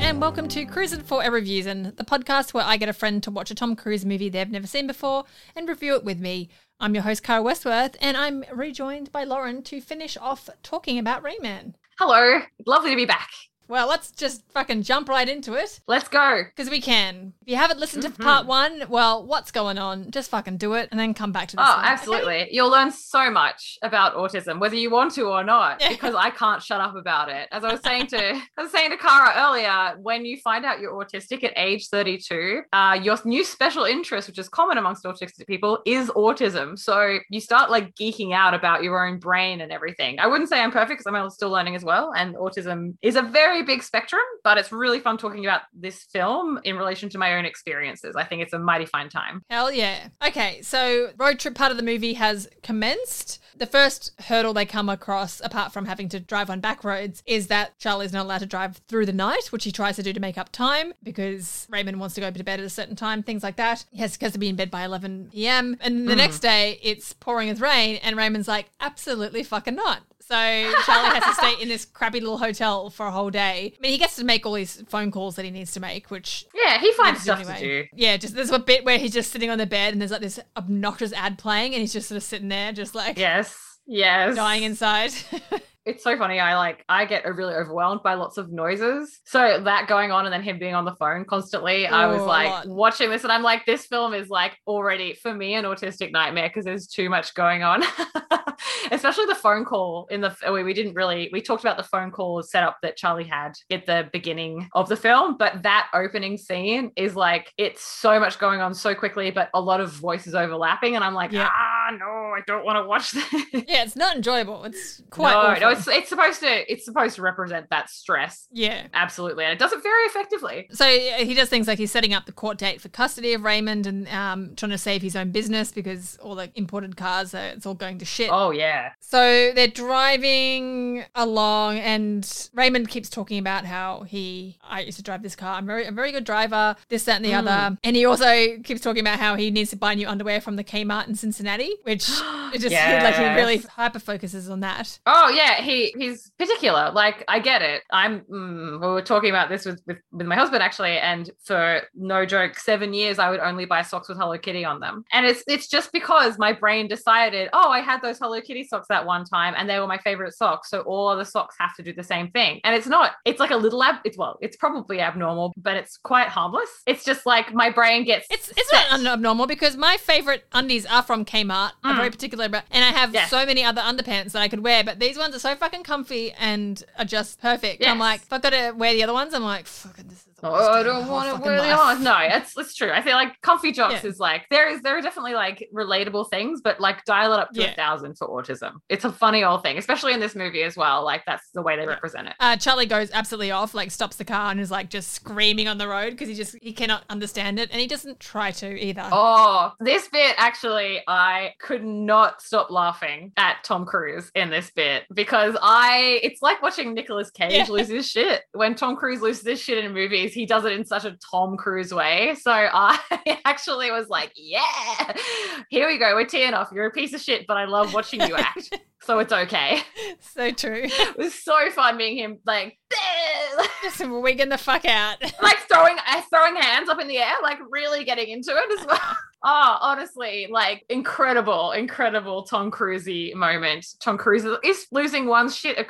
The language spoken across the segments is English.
and welcome to Cruising for a Reviews, and the podcast where I get a friend to watch a Tom Cruise movie they've never seen before and review it with me. I'm your host, Cara Westworth, and I'm rejoined by Lauren to finish off talking about Rain Man. Hello, lovely to be back. Well, let's just fucking jump right into it. Let's go. Because we can. If you haven't listened Mm-hmm. to part one, well, what's going on? Just fucking do it and then come back to this Oh, one, okay? absolutely. You'll learn so much about autism, whether you want to or not, Yeah. because I can't shut up about it. As I was saying to I was saying to Cara earlier, when you find out you're autistic at age 32, uh, your new special interest, which is common amongst autistic people, is autism. So you start like geeking out about your own brain and everything. I wouldn't say I'm perfect because I'm still learning as well. And autism is a very big spectrum, but it's really fun talking about this film in relation to my own experiences. I think it's a mighty fine time. Hell yeah. Okay, so road trip part of the movie has commenced. The first hurdle they come across, apart from having to drive on back roads, is that Charlie's not allowed to drive through the night, which he tries to do to make up time because Raymond wants to go to bed at a certain time, things like that. He has, has to be in bed by 11 p.m. And the hmm. next day, it's pouring with rain, and Raymond's like, absolutely fucking not. So Charlie has to stay in this crappy little hotel for a whole day. I mean, he gets to make all these phone calls that he needs to make, which Yeah, he finds stuff to do. Yeah, just there's a bit where he's just sitting on the bed and there's like this obnoxious ad playing and he's just sort of sitting there, just like Yes. Yes. dying inside. It's so funny. I like I get really overwhelmed by lots of noises. So that going on and then him being on the phone constantly, I was Oh, like watching this and I'm like, this film is like already for me an autistic nightmare because there's too much going on. Especially the phone call in the we, we didn't really we talked about the phone call setup that Charlie had at the beginning of the film, but that opening scene is like it's so much going on so quickly, but a lot of voices overlapping, and I'm like, Yeah. ah no, I don't want to watch this. yeah, it's not enjoyable. It's quite no, awful. no, it's it's supposed to it's supposed to represent that stress. yeah. Absolutely, and it does it very effectively. So he does things like he's setting up the court date for custody of Raymond and um, trying to save his own business because all the imported cars, are, it's all going to shit. Oh yeah, So they're driving along, and Raymond keeps talking about how he, I used to drive this car. I'm very, a very good driver. This, that, and the other. And he also keeps talking about how he needs to buy new underwear from the Kmart in Cincinnati, which it just like he really Yes. hyper focuses on that. oh yeah. He he's particular. Like I get it. I'm. Mm, we were talking about this with, with with my husband actually, and for no joke, seven years I would only buy socks with Hello Kitty on them, and it's it's just because my brain decided, oh, I had those Hello Kitty socks that one time, and they were my favorite socks, so all the socks have to do the same thing, and it's not. It's like a little ab. It's well, it's probably abnormal, but it's quite harmless. It's just like my brain gets. It's it's set. not abnormal because my favorite undies are from Kmart, Mm. very particular brand, and I have so many other underpants that I could wear, but these ones are so fucking comfy and are just perfect. I'm like, if I've got to wear the other ones, I'm like, fucking, this Oh, I day of my don't want to wear the others. No, it's it's true. I feel like comfy jocks Yeah. is like there is there are definitely like relatable things, but like dial it up to Yeah. a thousand for autism. It's a funny old thing, especially in this movie as well. Like that's the way they represent it. Uh, Charlie goes absolutely off, like stops the car and is like just screaming on the road because he just he cannot understand it, and he doesn't try to either. Oh, this bit actually, I could not stop laughing at Tom Cruise in this bit because I, it's like watching Nicolas Cage Yeah. lose his shit. When Tom Cruise loses his shit in movies, he does it in such a Tom Cruise way. So I actually was like, yeah, here we go. We're teeing off. You're a piece of shit, but I love watching you act. so it's okay. so true. It was so fun being him, like, just wigging the fuck out. like throwing throwing hands up in the air, like really getting into it as well. Oh, honestly, like incredible, incredible Tom Cruisey moment. Tom Cruise is losing one shit a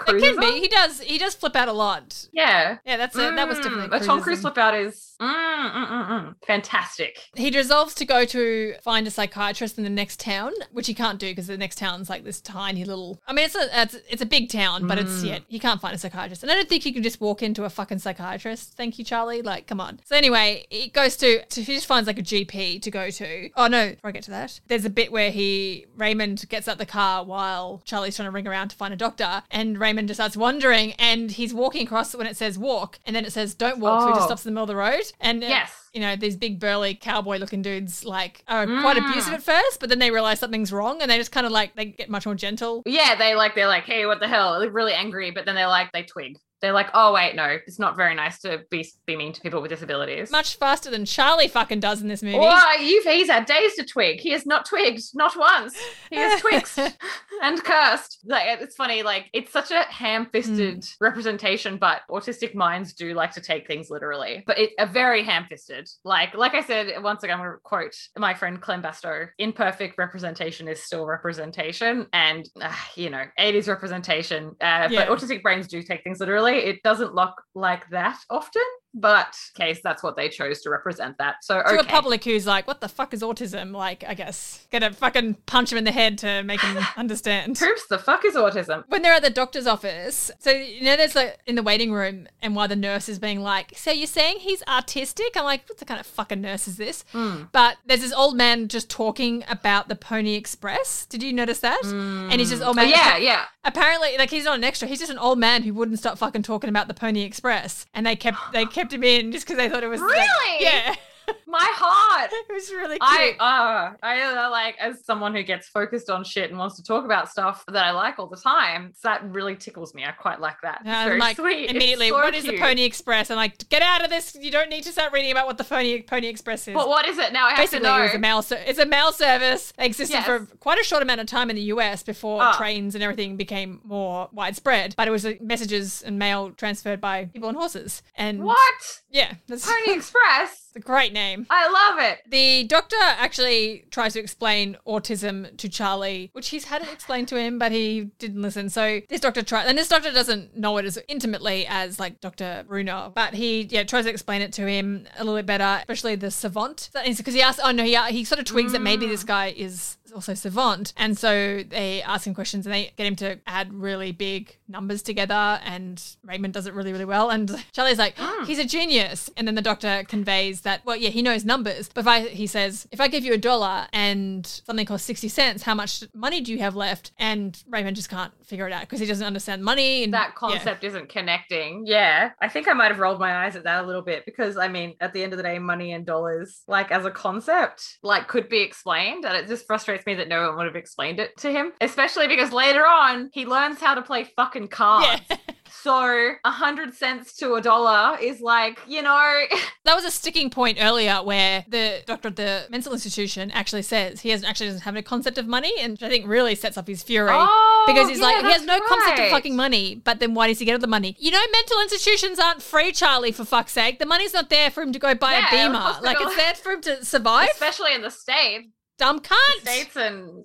be. He does. He does flip out a lot. Yeah. Yeah, that's it. That was Mm, definitely a Tom Cruise flip out is mm, mm, mm, mm. fantastic. He resolves to go to find a psychiatrist in the next town, which he can't do because the next town's like this tiny little. I mean, it's a it's, it's a big town, but it's Mm. yeah, he can't find a psychiatrist, and I don't think you can just walk into a fucking psychiatrist. Thank you, Charlie. Like, come on. So anyway, he goes to, to he just finds like a GP to go to. Oh no, before I get to that, there's a bit where he Raymond gets out the car while Charlie's trying to ring around to find a doctor, and Raymond just starts wandering, and he's walking across when it says walk, and then it says don't walk, so he just Oh. stops in the middle of the road, and uh, Yes. you know, these big burly cowboy looking dudes like are quite Mm. abusive at first, but then they realize something's wrong and they just kind of like they get much more gentle. Yeah, they like they're like, hey, what the hell? They're really angry, but then they're like they twig. They're like, oh wait, no, it's not very nice to be be mean to people with disabilities. Much faster than Charlie fucking does in this movie. Well, you've, he's had days to twig. He has not twigged, not once. He has twigged and cursed. Like it's funny, like it's such a ham-fisted Hmm. representation, but autistic minds do like to take things literally. But it a very ham-fisted. Like, like I said, once again, I'm gonna quote my friend Clem Bastow: "Imperfect representation is still representation," and uh, you know, 80s representation. Uh, Yeah. But autistic brains do take things literally. It doesn't look like that often. But case that's what they chose to represent that. So to okay. a public who's like, what the fuck is autism? Like, I guess, gonna fucking punch him in the head to make him understand. Oops, the fuck is autism? When they're at the doctor's office, so you know, there's like in the waiting room, and while the nurse is being like, "So you're saying he's artistic?" I'm like, "What the kind of fucking nurse is this?" Hmm. But there's this old man just talking about the Pony Express. Did you notice that? And he's just old Oh, man. yeah, yeah. Apparently, like he's not an extra. He's just an old man who wouldn't stop fucking talking about the Pony Express, and they kept they kept him in just because they thought it was like- yeah, My heart. it was really cute. I uh I uh, like as someone who gets focused on shit and wants to talk about stuff that I like all the time. That really tickles me. I quite like that. It's very like sweet. It's immediately, so what is the. Pony Express? And like, get out of this. You don't need to start reading about what the Pony Pony Express is. But what is it now? I have Basically, to know. it was a mail. Ser- it's a mail service. It existed Yes. for quite a short amount of time in the US before Ah. trains and everything became more widespread. But it was messages and mail transferred by people on horses. And what? Yeah, that's Pony Express. A great name. I love it. The doctor actually tries to explain autism to Charlie, which he's had it explained to him, but he didn't listen. So this doctor tries, and this doctor doesn't know it as intimately as like Dr. Bruner, but he yeah tries to explain it to him a little bit better, especially the savant, because he asks, oh no, he he sort of twigs that maybe mm. this guy is also savant, and so they ask him questions and they get him to add really big numbers together, and Raymond does it really really well, and Charlie's like, hmm. he's a genius, and then the doctor conveys that well yeah he knows numbers, but if I he says if I give you a dollar and something costs sixty cents, how much money do you have left? And Raymond just can't figure it out because he doesn't understand money and That yeah. concept isn't connecting. Yeah. I think I might have rolled my eyes at that a little bit because I mean, at the end of the day, money and dollars, like as a concept, like could be explained. And it just frustrates me that no one would have explained it to him, especially because later on he learns how to play fucking cards. Yeah. So a hundred cents to a dollar is like, you know, That was a sticking point earlier where the doctor at the mental institution actually says he hasn't actually doesn't have a concept of money, and I think really sets off his fury. Oh, because he's yeah, like, he has no concept of fucking money, but then why does he get all the money? You know, mental institutions aren't free, Charlie, for fuck's sake. The money's not there for him to go buy Yeah, a beamer. Like, it's there for him to survive. especially in the States. Dumb cunt. States and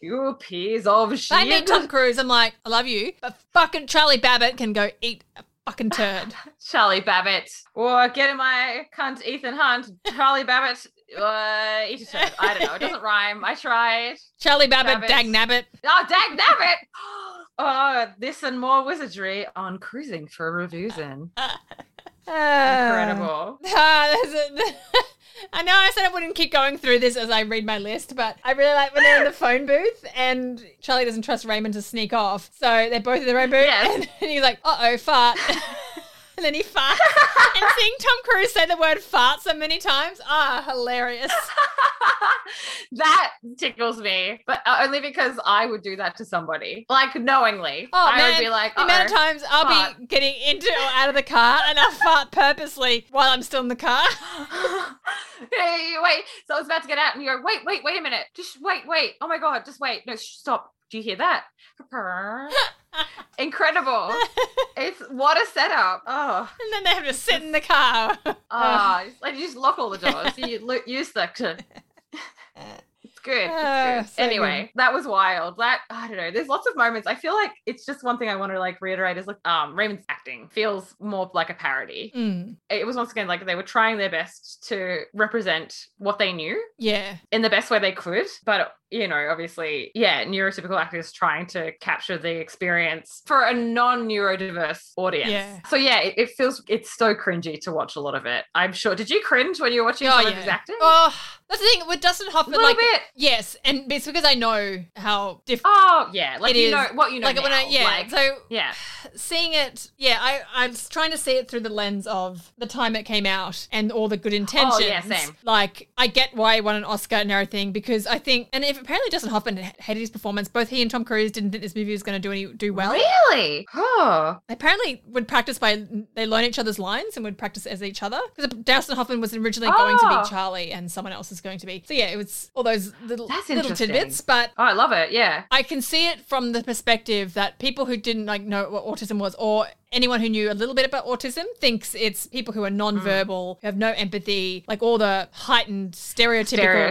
you piece of If I shit. Tom Cruise, I'm like, I love you, but fucking Charlie Babbitt can go eat a fucking turd. Charlie Babbitt. Or get in my cunt Ethan Hunt. Charlie Babbitt. Uh, eat a turd. I don't know. It doesn't rhyme. I tried. Charlie Babbitt, Babbitt. dag nabbit. Oh, dag nabbit! Oh, this and more wizardry on cruising for reviews in. Incredible. A- I know I said I wouldn't keep going through this as I read my list, but I really like when they're in the phone booth and Charlie doesn't trust Raymond to sneak off. So they're both in the phone booth Yes. and he's like, uh oh, fart. and then he farts. and seeing Tom Cruise say the word fart so many times, ah, hilarious. that tickles me, but uh, only because I would do that to somebody, like knowingly. Oh I man, would be like, the amount of times I'll be getting into or out of the car and I fart purposely while I'm still in the car. hey, wait. So I was about to get out, and you go, wait, wait, wait a minute. Just wait, wait. Oh my god, just wait. No, sh- stop. Do you hear that? Incredible. it's what a setup. Oh, And then they have to sit in the car. oh, like you just lock all the doors. You use that to. It's good. It's Ah, good. so anyway, that was wild. That I don't know. There's lots of moments. I feel like it's just one thing I want to like reiterate is like um Raymond's acting feels more like a parody. Mm, It was once again like they were trying their best to represent what they knew yeah. in the best way they could. But you know, obviously, yeah, neurotypical actors trying to capture the experience for a non-neurodiverse audience. Yeah. So yeah, it, it feels it's so cringy to watch a lot of it. I'm sure. Did you cringe when you were watching Oh, some of his acting? Oh, that's the thing with Dustin Hoffman. a little Like, bit. yes, and it's because I know how different. Oh yeah, like you is, know what you know. like when I yeah, like, so yeah, seeing it, yeah, I I was trying to see it through the lens of the time it came out and all the good intentions. Oh, yeah, same. Like I get why he won an Oscar and everything because I think, and if apparently Dustin Hoffman hated his performance. Both he and Tom Cruise didn't think this movie was going to do any do well. Really? Oh. They apparently would practice by they learn each other's lines and would practice as each other because Dustin Hoffman was originally going to Oh. be ah. Charlie and someone else is going to be. So yeah, it was all those little That's little tidbits, but. Oh, I love it. Yeah. I can see it from the perspective that people who didn't like know what autism was or anyone who knew a little bit about autism thinks it's people who are non-verbal, who have no empathy, like all the heightened stereotypical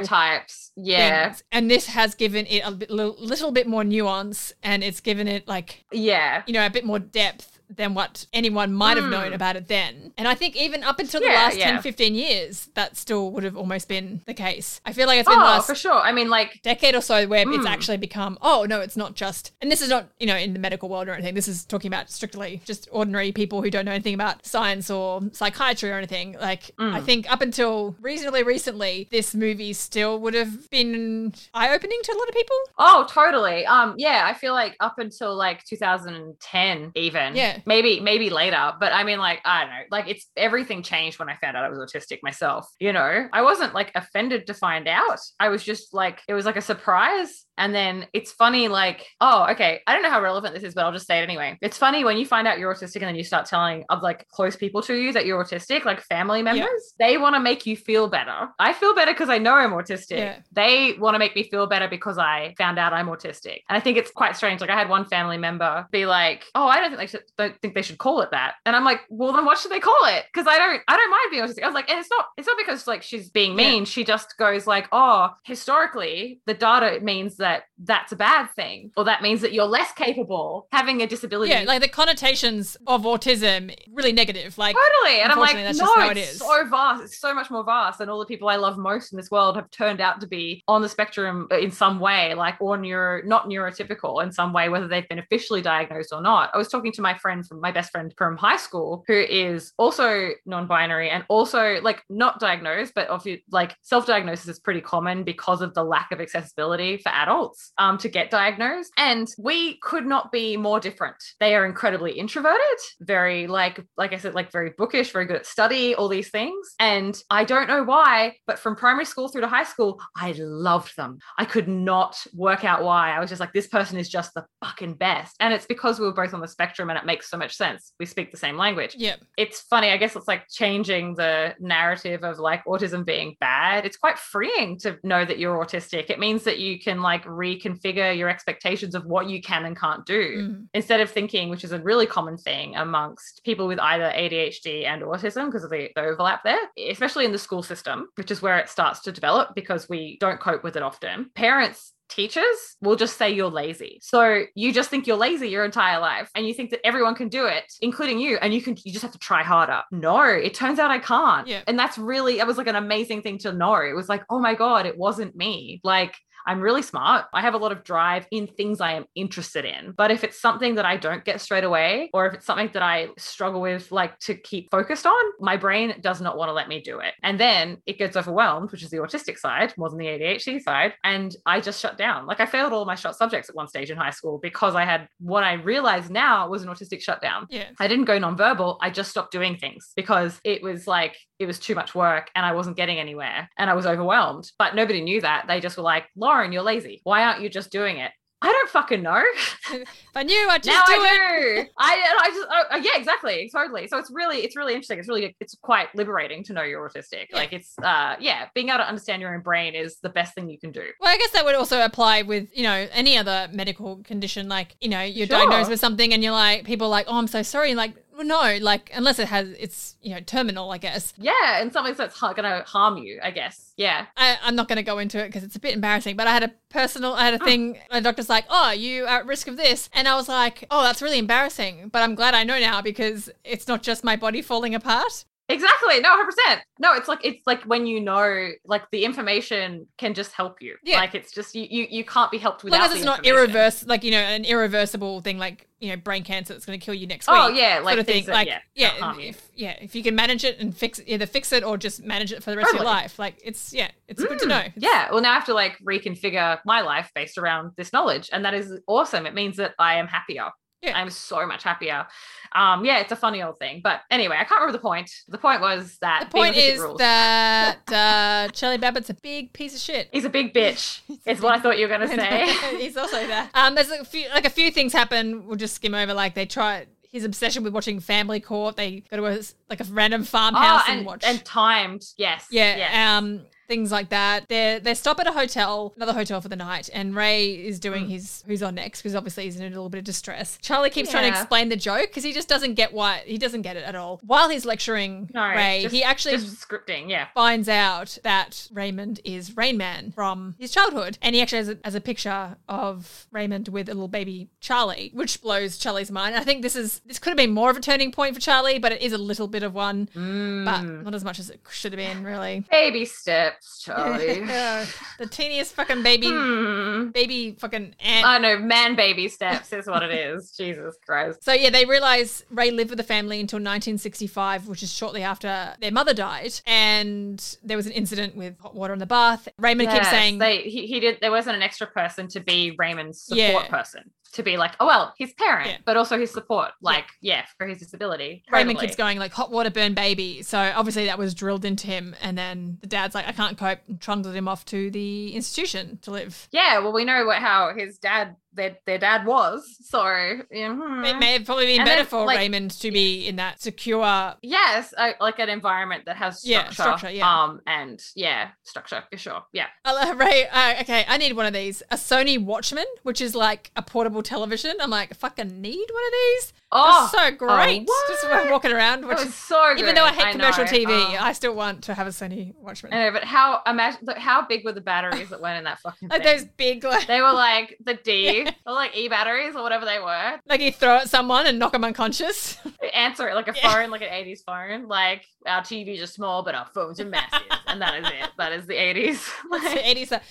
Stereotypes. Yeah. things. And this has given it a little, little bit more nuance and it's given it like, Yeah. you know, a bit more depth than what anyone might have Mm. known about it then. And I think even up until the last yeah. 10, 15 years, that still would have almost been the case. I feel like it's been Oh, the last for sure. I mean, like, decade or so where it's Mm. actually become oh no it's not just and this is not you know in the medical world or anything this is talking about strictly just ordinary people who don't know anything about science or psychiatry or anything like Mm. i think up until reasonably recently this movie still would have been eye-opening to a lot of people oh, totally. Um, yeah, I feel like up until like 2010, even. Yeah. Maybe, maybe later. But I mean, like, I don't know. Like, it's everything changed when I found out I was autistic myself. You know, I wasn't like offended to find out. I was just like, it was like a surprise. And then it's funny, like, oh, okay. I don't know how relevant this is, but I'll just say it anyway. It's funny when you find out you're autistic and then you start telling of like close people to you that you're autistic, like family members, they want to make you feel better. I feel better because I know I'm autistic. Yeah. They want to make me feel better because I found out I'm autistic. And I think it's quite strange. Like I had one family member be like, "Oh, I don't think they should don't think they should call it that." And I'm like, "Well, then what should they call it?" Because I don't I don't mind being autistic. I was like, and it's not it's not because like she's being Yeah. mean. She just goes like, "Oh, historically, the data means that that's a bad thing, or that means that you're less capable having a disability." yeah like the connotations of autism really negative like Totally. And I'm like, that's no, just how it it's so vast. It's so much more vast. than all the people I love most in this world have turned out to be on the spectrum in some way, like, or neuro, not neurotypical in some way, whether they've been officially diagnosed or not. I was talking to my friend from my best friend from high school, who is also non binary and also like not diagnosed, but obviously, like, self diagnosis is pretty common because of the lack of accessibility for adults um, to get diagnosed. And we could not be more different. They are incredibly introverted, very like, like I said, like very bookish, very good at study, all these things. And I don't know why, but from primary school through to high school, I loved them. I could not work out why. I was just like, this person is just the fucking best. And it's because we were both on the spectrum and it makes so much sense. We speak the same language yeah it's funny. I guess it's like changing the narrative of like autism being bad. It's quite freeing to know that you're autistic. It means that you can like reconfigure your expectations of what you can and can't do Mm. instead of thinking, which is a really common thing amongst people with either ADHD and autism because of the, the overlap there, especially in the school system, which is where it starts to develop because we don't cope with it often. Parents teachers will just say you're lazy. So you just think you're lazy your entire life and you think that everyone can do it, including you, and you can you just have to try harder. No, it turns out I can't. Yeah. And that's really it was like an amazing thing to know. It was like, oh my God, it wasn't me. Like I'm really smart. I have a lot of drive in things I am interested in. But if it's something that I don't get straight away, or if it's something that I struggle with, like to keep focused on, my brain does not want to let me do it. And then it gets overwhelmed, which is the autistic side more than the ADHD side. And I just shut down. Like I failed all my shot subjects at one stage in high school because I had what I realized now was an autistic shutdown. yeah I didn't go nonverbal. I just stopped doing things because it was like it was too much work and I wasn't getting anywhere and I was overwhelmed. But nobody knew that. They just were like, Lauren, you're lazy. Why aren't you just doing it? I don't fucking know. if i knew i'd just now do I it do. I, I just, oh, yeah, exactly, totally. So it's really, it's really interesting. It's really, it's quite liberating to know you're autistic. Yeah. Like it's, uh, yeah, being able to understand your own brain is the best thing you can do. Well, I guess that would also apply with, you know, any other medical condition. Like, you know, you're Sure. diagnosed with something and you're like, people are like, oh, I'm so sorry. Like, well, no, like, unless it has, it's, you know, terminal, I guess. Yeah, and something that's going to harm you, I guess. Yeah. I, I'm not going to go into it because it's a bit embarrassing, but I had a personal, I had a Oh. thing, my doctor's like, oh, you are at risk of this. And I was like, oh, that's really embarrassing. But I'm glad I know now because it's not just my body falling apart. Exactly. No, 100%. No, it's like it's like when you know like the information can just help you. Yeah. Like it's just you you, you can't be helped As without long as it's not irreversible, like, you know, an irreversible thing like, you know, brain cancer that's going to kill you next week. Oh yeah, like sort of thing. that, Like, yeah, yeah, if yeah, if you can manage it and fix either fix it or just manage it for the rest of your life, like it's yeah, it's good to Mm, know. It's- Yeah. Well, now I have to like reconfigure my life based around this knowledge, and that is awesome. It means that I am happier. Yeah. I'm so much happier. Um, yeah, it's a funny old thing. But anyway, I can't remember the point. The point was that The point is that uh, Charlie Babbitt's a big piece of shit. he's a big bitch. is what I thought you were gonna say. He's also there. Um, there's a few, like a few things happen. We'll just skim over. Like they try his obsession with watching Family Court. They go to a like a random farmhouse oh, and, and, watch. and timed. Yes. yeah, Yes. um, things like that. They they stop at a hotel, another hotel for the night, and Ray is Mm. doing his who's on next because obviously he's in a little bit of distress. Charlie keeps trying to explain the joke because he just doesn't get why he doesn't get it at all. While he's lecturing no, Ray, just- he actually scripting. Yeah. finds out that Raymond is Rain Man from his childhood. And he actually has a, has a picture of Raymond with a little baby Charlie, which blows Charlie's mind. I think this is this could have been more of a turning point for Charlie, but it is a little bit of one, but Mm. not as much as it should have been, really. Baby steps, Charlie. Yeah, the teeniest fucking baby, Hmm. baby fucking ant. I know, man baby steps is what it is. Jesus Christ. So yeah, they realize Ray lived with the family until 1965, which is shortly after their mother died, and there was an incident with hot water in the bath. Raymond keeps saying, they he, he did there wasn't an extra person to be Raymond's support Yeah. person. To be like, oh well, his parent, Yeah. but also his support, like, yeah, for his disability. Raymond Totally. keeps going like hot water burn baby. So obviously that was drilled into him, and then the dad's like, I can't cope, and trundled him off to the institution to live. Yeah, well, we know what how his dad their their dad was. So yeah, hmm. It may have probably been And better then, for like- Raymond to be in that secure. yes, I, like an environment that has Yeah, structure. structure, yeah. Um, and yeah, structure for sure. Yeah. I love Ray. Uh, okay, I need one of these. A Sony Watchman, which is like a portable television. I'm like, I fucking need one of these. Oh, It's so great. what? Just walking around, which is so good. Even though I hate commercial know. TV, Oh. I still want to have a Sony Watchman. I know, but how imagine how big were the batteries that went in that fucking like thing? those big, like, They were like the D, or like E batteries or whatever they were. like you throw at someone and knock them unconscious. Answer it like a Yeah. phone, like an 80s phone. Like our TVs are small, but our phones are massive. and that is it. That is the 80s. That's the 80s. that- uh,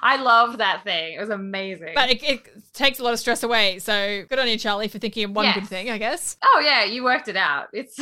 I love that thing. It was amazing. But it, it takes a lot of stress away. So good on you, Charlie, for thinking of one good thing, I guess. oh yeah, you worked it out. It's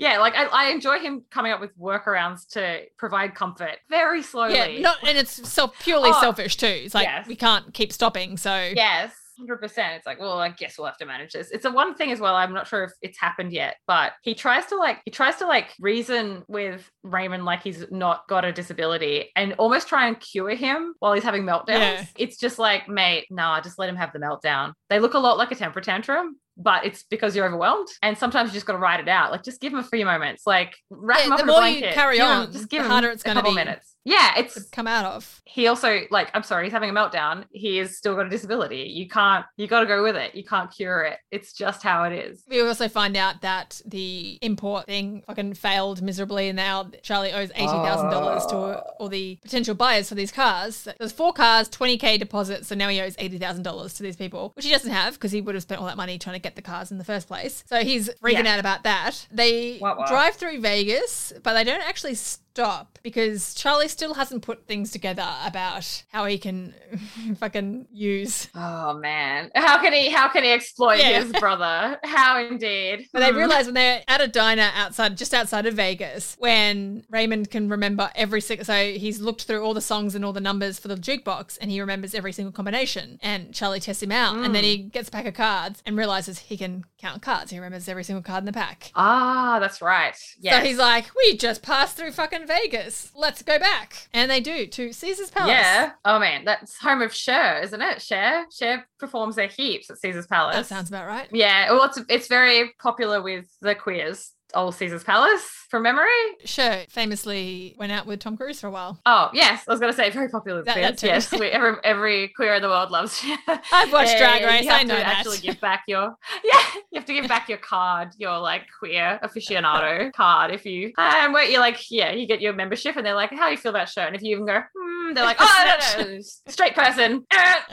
yeah, like I, I enjoy him coming up with workarounds to provide comfort very slowly. Yeah, not and it's self purely Oh, selfish too. It's like yes. we can't keep stopping. So Yes, hundred percent. It's like, well, I guess we'll have to manage this. It's a one thing as well. I'm not sure if it's happened yet, but he tries to like he tries to like reason with Raymond like he's not got a disability and almost try and cure him while he's having meltdowns. Yeah. It's just like, mate, nah, just let him have the meltdown. They look a lot like a temper tantrum. But it's because you're overwhelmed, and sometimes you just got to ride it out. Like, just give them a few moments. Like, wrap Yeah, him up the in a more you blanket. carry Give him- on, just give the harder it's a couple be. minutes. Yeah, it's come out of. he also like i'm sorry he's having a meltdown he has still got a disability you can't you got to go with it you can't cure it it's just how it is We also find out that the import thing fucking failed miserably, and now Charlie owes eighty thousand dollars to ah. all the potential buyers for these cars. There's four cars, twenty k deposit, so now he owes eighty thousand dollars to these people, which he doesn't have because he would have spent all that money trying to get the cars in the first place. So he's freaking Yeah. out about that. They drive through Vegas, but they don't actually stop because Charlie still hasn't put things together about how he can fucking use oh man how can he how can he exploit Yeah. his brother how indeed But they Hmm. realize when they're at a diner outside, just outside of Vegas, when Raymond can remember every single. So he's looked through all the songs and all the numbers for the jukebox, and he remembers every single combination. And Charlie tests him out, and then he gets a pack of cards and realizes he can count cards. He remembers every single card in the pack. ah that's right yeah So he's like, "We just passed through fucking Vegas. Let's go back." And they do to Caesar's Palace. yeah oh man that's home of Cher isn't it Cher Cher performs their heaps at Caesar's Palace that sounds about right. yeah well it's it's very popular with the queers old Caesar's Palace from memory Cher, famously went out with Tom Cruise for a while. Oh yes, I was going to say very popular with That- that. Yes, we, every every queer in the world loves. I've watched Drag Race, I know to that. actually give back your yeah. You have to give back your card, your like queer aficionado card. If you and where you're like yeah, you get your membership, and they're like, how do you feel about Cher? And if you even go, hmm, they're like, oh no, no, straight person,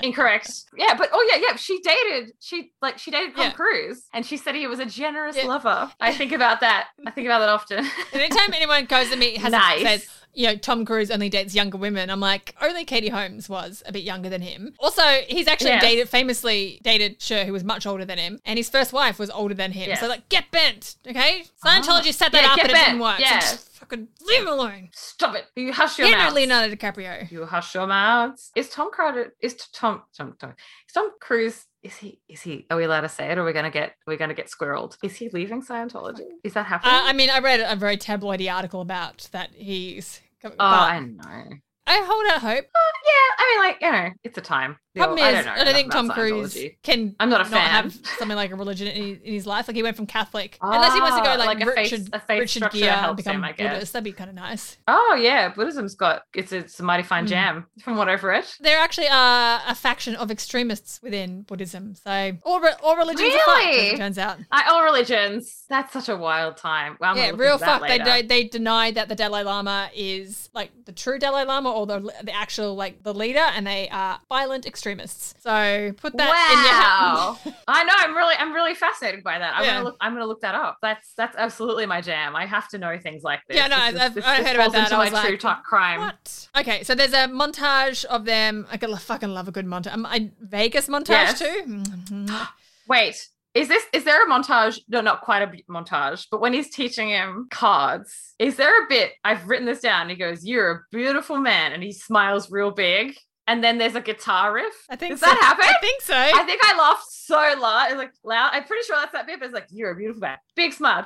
incorrect. Yeah, but oh yeah, yeah, she dated she like she dated Tom Yeah. Cruise, and she said he was a generous Yeah. lover. I think about that. I think about that often. Anytime anyone goes to me has Nice. says, you know, Tom Cruise only dates younger women, I'm like, only Katie Holmes was a bit younger than him. Also, he's actually dated famously dated Cher, who was much older than him, and his first wife was older than him. So like, get bent, okay? Scientology Ah. set that Yeah, up and it bent. didn't work. So Yeah. just Fucking leave him alone. Stop it. You hush your Yeah, no, mouth. Leonardo DiCaprio. You hush your mouths. Is Tom Crowder? Is Tom Tom Tom? Is Tom Cruise? Is he? Is he? Are we allowed to say it? Or are we gonna get? We're gonna get squirreled. Is he leaving Scientology? Is that happening? Uh, I mean, I read a very tabloidy article about that he's. Oh, I know. I hold out hope. Yeah, I mean, like you know, it's a time. Problem I is, don't know. I don't think Tom Cruise can I'm not a not fan. have something like a religion in, in his life. Like he went from Catholic, unless he wants to go Ah, like, like a faith- Richard, a faith Richard structure Gere and become him, I guess. Buddhist. That'd be kind of nice. Oh yeah, Buddhism's got it's it's a mighty fine Mm. jam from what I've read. There actually are a faction of extremists within Buddhism. So all re- all religions are fucked, Really? turns out. I, all religions. That's such a wild time. Well, I'm yeah, real fuck. They they deny that the Dalai Lama is like the true Dalai Lama or the the actual like the leader, and they are violent extremists. So put that in your wow. I know. I'm really, I'm really fascinated by that. I'm Yeah. gonna look. I'm gonna look that up. That's that's absolutely my jam. I have to know things like this. Yeah, no, This I've- is- I've- this- I this heard about that. Into I my was like, true top crime. What? Okay, so there's a montage of them. I could fucking love a good montage. Um, I, Vegas montage Yes. too. Mm-hmm. Wait, is this? Is there a montage? No, not quite a montage. But when he's teaching him cards, is there a bit? I've written this down. He goes, "You're a beautiful man," and he smiles real big. And then there's a guitar riff. I think Does so. that happen? I think so. I think I laughed so loud. It's like loud. I'm pretty sure that's that bit, but it's like, you're a beautiful man. Big smile.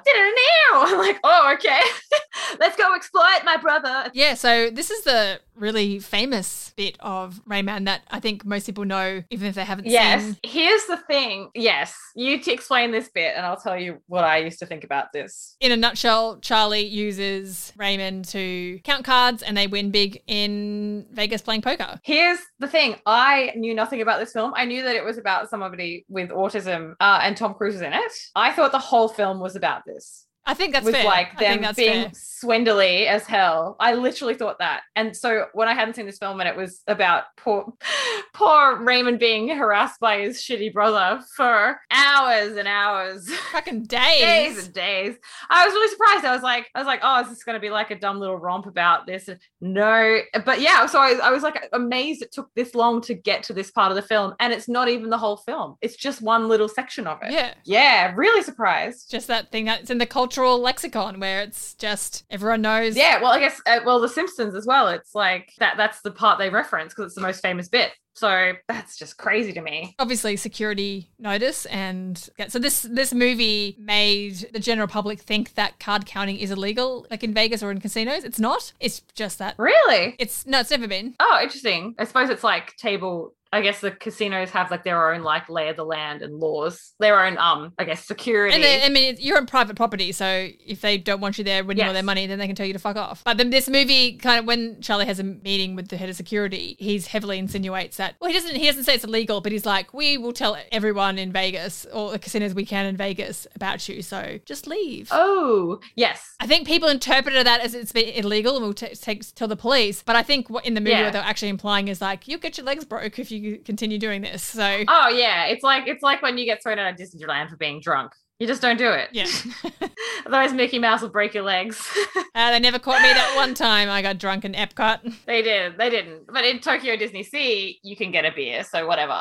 I'm like, oh, okay. Let's go exploit my brother. yeah, so this is the really famous bit of Rain Man that I think most people know, even if they haven't Yes. seen. Yes. Here's the thing. Yes. You to explain this bit, and I'll tell you what I used to think about this. In a nutshell, Charlie uses Raymond to count cards and they win big in Vegas playing poker. Here's the thing. I knew nothing about this film. I knew that it was about somebody with autism uh, and Tom Cruise is in it. I thought the whole film was about this. I think that's with fair. like them being fair. swindly as hell. I literally thought that. And so when I hadn't seen this film and it was about poor poor Raymond being harassed by his shitty brother for hours and hours. Fucking days days. and days. I was really surprised. I was like, I was like, oh, is this going to be like a dumb little romp about this? No, but yeah. So I, I was like amazed it took this long to get to this part of the film, and it's not even the whole film. It's just one little section of it. Yeah. Yeah, really surprised. Just that thing that's in the cultural lexicon where it's just everyone knows. Yeah, well, I guess uh, well, The Simpsons as well. It's like that. That's the part they reference because it's the most famous bit. So that's just crazy to me. obviously security notice and yeah, so this this movie made the general public think that card counting is illegal like in Vegas or in casinos it's not it's just that Really? it's no it's never been Oh, interesting. I suppose it's like table. I guess the casinos have like their own like lay of the land and laws, their own um, I guess security. and then, I mean you're on private property so if they don't want you there winning all Yes. their money then they can tell you to fuck off but then this movie kind of when Charlie has a meeting with the head of security he's heavily insinuates that well he doesn't he doesn't say it's illegal but he's like we will tell everyone in Vegas or the casinos we can in Vegas about you so just leave oh, yes. I think people interpreted that as it's been illegal and we'll t- take tell the police. But I think what in the movie Yeah. what they're actually implying is like you'll get your legs broke if you continue doing this. So Oh yeah, it's like it's like when you get thrown out of Disneyland for being drunk. You just don't do it. yeah, Otherwise, Mickey Mouse will break your legs. uh, they never caught me that one time I got drunk in Epcot. they did. They didn't. But in Tokyo Disney Sea, you can get a beer, so whatever.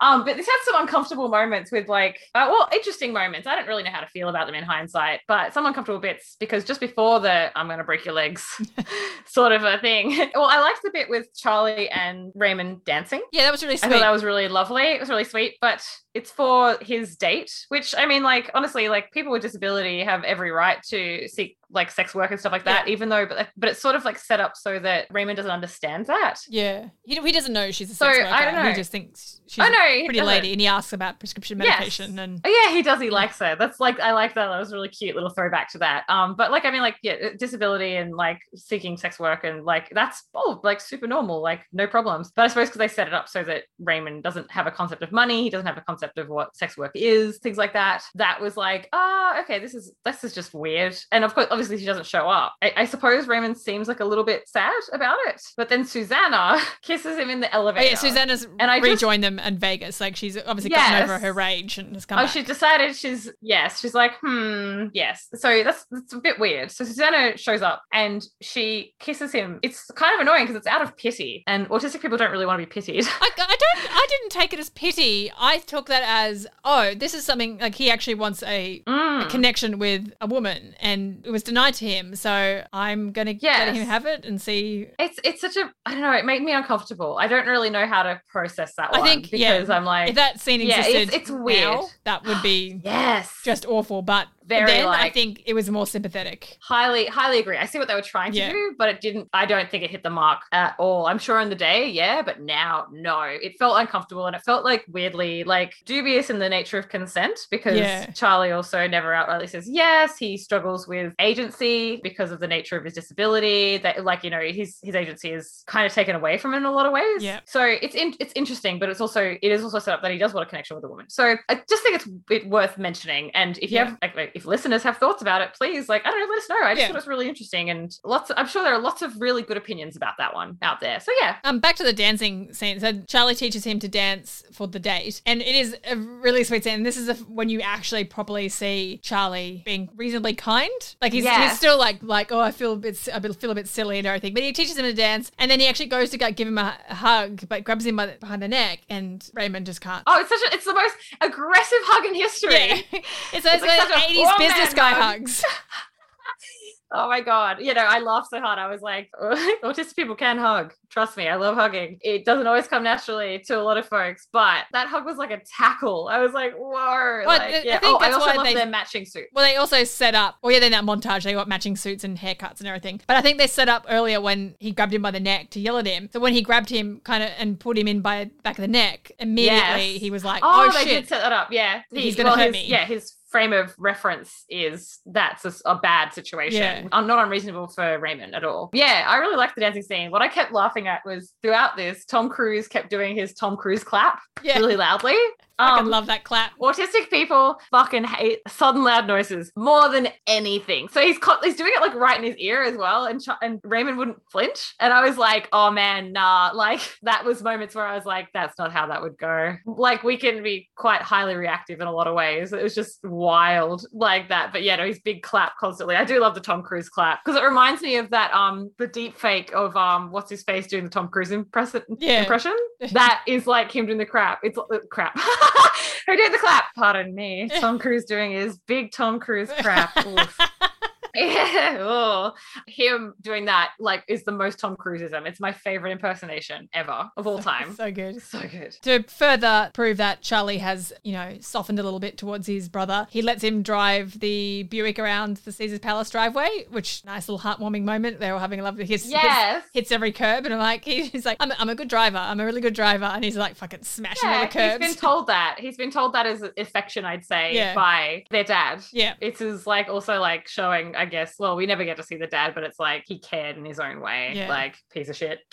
Um, but this had some uncomfortable moments with like, uh, well, interesting moments. I don't really know how to feel about them in hindsight, but some uncomfortable bits because just before the "I'm going to break your legs" sort of a thing. well, I liked the bit with Charlie and Raymond dancing. Yeah, that was really I thought that was really lovely. It was really sweet, but it's for his date, which I mean, like honestly, like people with disability have every right to seek like sex work and stuff like that. Yeah. Even though, but but it's sort of like set up so that Raymond doesn't understand that. yeah, he, he doesn't know she's a So, sex I don't know. He just thinks she's I know, a pretty lady, and he asks about prescription Yes. medication. And Oh, yeah, he does. He likes her. That's like I like that. That was a really cute little throwback to that. Um, but like I mean, like yeah, disability and like seeking sex work and like that's oh like super normal, like no problems. But I suppose because they set it up so that Raymond doesn't have a concept of money, he doesn't have a concept of what sex work is, things like that. That was like, ah, okay, this is this is just weird. And of course, obviously, she doesn't show up. I, I suppose Raymond seems like a little bit sad about it, but then Susanna kisses him in the oh elevator. yeah, Susanna's And I just- rejoined them in Vegas. Like she's obviously gotten over her rage and has come Oh, back. she decided she's yes. She's like, hmm, yes. So that's that's a bit weird. So Susanna shows up and she kisses him. It's kind of annoying because it's out of pity, and autistic people don't really want to be pitied. I, I don't. I didn't take it as pity. I took that as oh, this is something like he actually wants a, a Mm. connection with a woman, and it was denied to him. So I'm gonna Yes. let him have it and see. It's it's such a I don't know. It made me uncomfortable. I don't really know how to process that I one think, yeah, because I'm like If that scene Yeah, it's- existed, it's weird. now, that would be yes, just awful. But Very, then I think it was more sympathetic. highly highly agree. I see what they were trying to Yeah. do, but it didn't. I don't think it hit the mark at all. I'm sure in the day, yeah, but now no. It felt uncomfortable and it felt like weirdly like dubious in the nature of consent because Yeah. Charlie also never outrightly says yes. He struggles with agency because of the nature of his disability. That like you know his his agency is kind of taken away from him in a lot of ways. Yeah. So it's in, it's interesting, but it's also it is also set up that he does want a connection with a woman. So I just think it's it worth mentioning. And if you Yeah. have like, like, if listeners have thoughts about it, please like I don't know, let us know. I just Yeah. thought it was really interesting and lots. I'm sure there are lots of really good opinions about that one out there. So yeah, Um, back to the dancing scene. So Charlie teaches him to dance for the date, and it is a really sweet scene. And this is a, when you actually properly see Charlie being reasonably kind. Like he's, Yeah. he's still like like oh I feel a bit I feel a bit silly and everything, but he teaches him to dance, and then he actually goes to give him a, a hug, but grabs him by the, behind the neck, and Raymond just can't. oh, it's such a it's the most aggressive hug in history. Yeah, it's those It's like such a 80s woman business guy hug. hugs. Oh my god. You know, I laughed so hard. I was like, autistic people can hug. Trust me, I love hugging. It doesn't always come naturally to a lot of folks, but that hug was like a tackle. I was like, whoa. Well, I- uh, like, I yeah. think oh, I that's also why love they- their matching suit. Well, they also set up. Well, yeah, then that montage they got matching suits and haircuts and everything. But I think they set up earlier when he grabbed him by the neck to yell at him. So when he grabbed him, kind of, and pulled him in by back of the neck, immediately Yes. he was like, Oh, "Oh, they shit!" did set that up. Yeah, He's gonna hurt his, me. Yeah, his frame of reference is that's a bad situation. Yeah. I'm not unreasonable for Raymond at all. Yeah, I really liked the dancing scene. What I kept laughing at was throughout this, Tom Cruise kept doing his Tom Cruise clap yeah, really loudly. I Um, love that clap. Autistic people fucking hate sudden loud noises more than anything. So he's co- he's doing it like right in his ear as well, and Ch- and Raymond wouldn't flinch. And I was like, oh man, nah. Like that was moments where I was like, that's not how that would go. Like we can be quite highly reactive in a lot of ways. It was just wild like that. But yeah, no, he's big clap constantly. I do love the Tom Cruise clap because it reminds me of that um the deep fake of um what's his face doing the Tom Cruise impress- Yeah. impression. That is like him doing the crap. It's uh, crap. Who did the clap? Pardon me. Tom Cruise doing his big Tom Cruise crap. Oof. Yeah, oh, him doing that like is the most Tom Cruiseism. It's my favorite impersonation ever of all time. so good. So good. To further prove that Charlie has, you know, softened a little bit towards his brother, he lets him drive the Buick around the Caesar's Palace driveway, which nice little heartwarming moment. They're all having a lovely his, his- Yes. hits every curb, and I'm like, he's like, I'm a, I'm a good driver. I'm a really good driver, and he's like fucking smashing all Yeah, the curbs. he's been told that. He's been told that as affection, I'd say, Yeah. by their dad. yeah, It's is like also like showing, I guess. Well, we never get to see the dad, but it's like he cared in his own way. Yeah. Like piece of shit.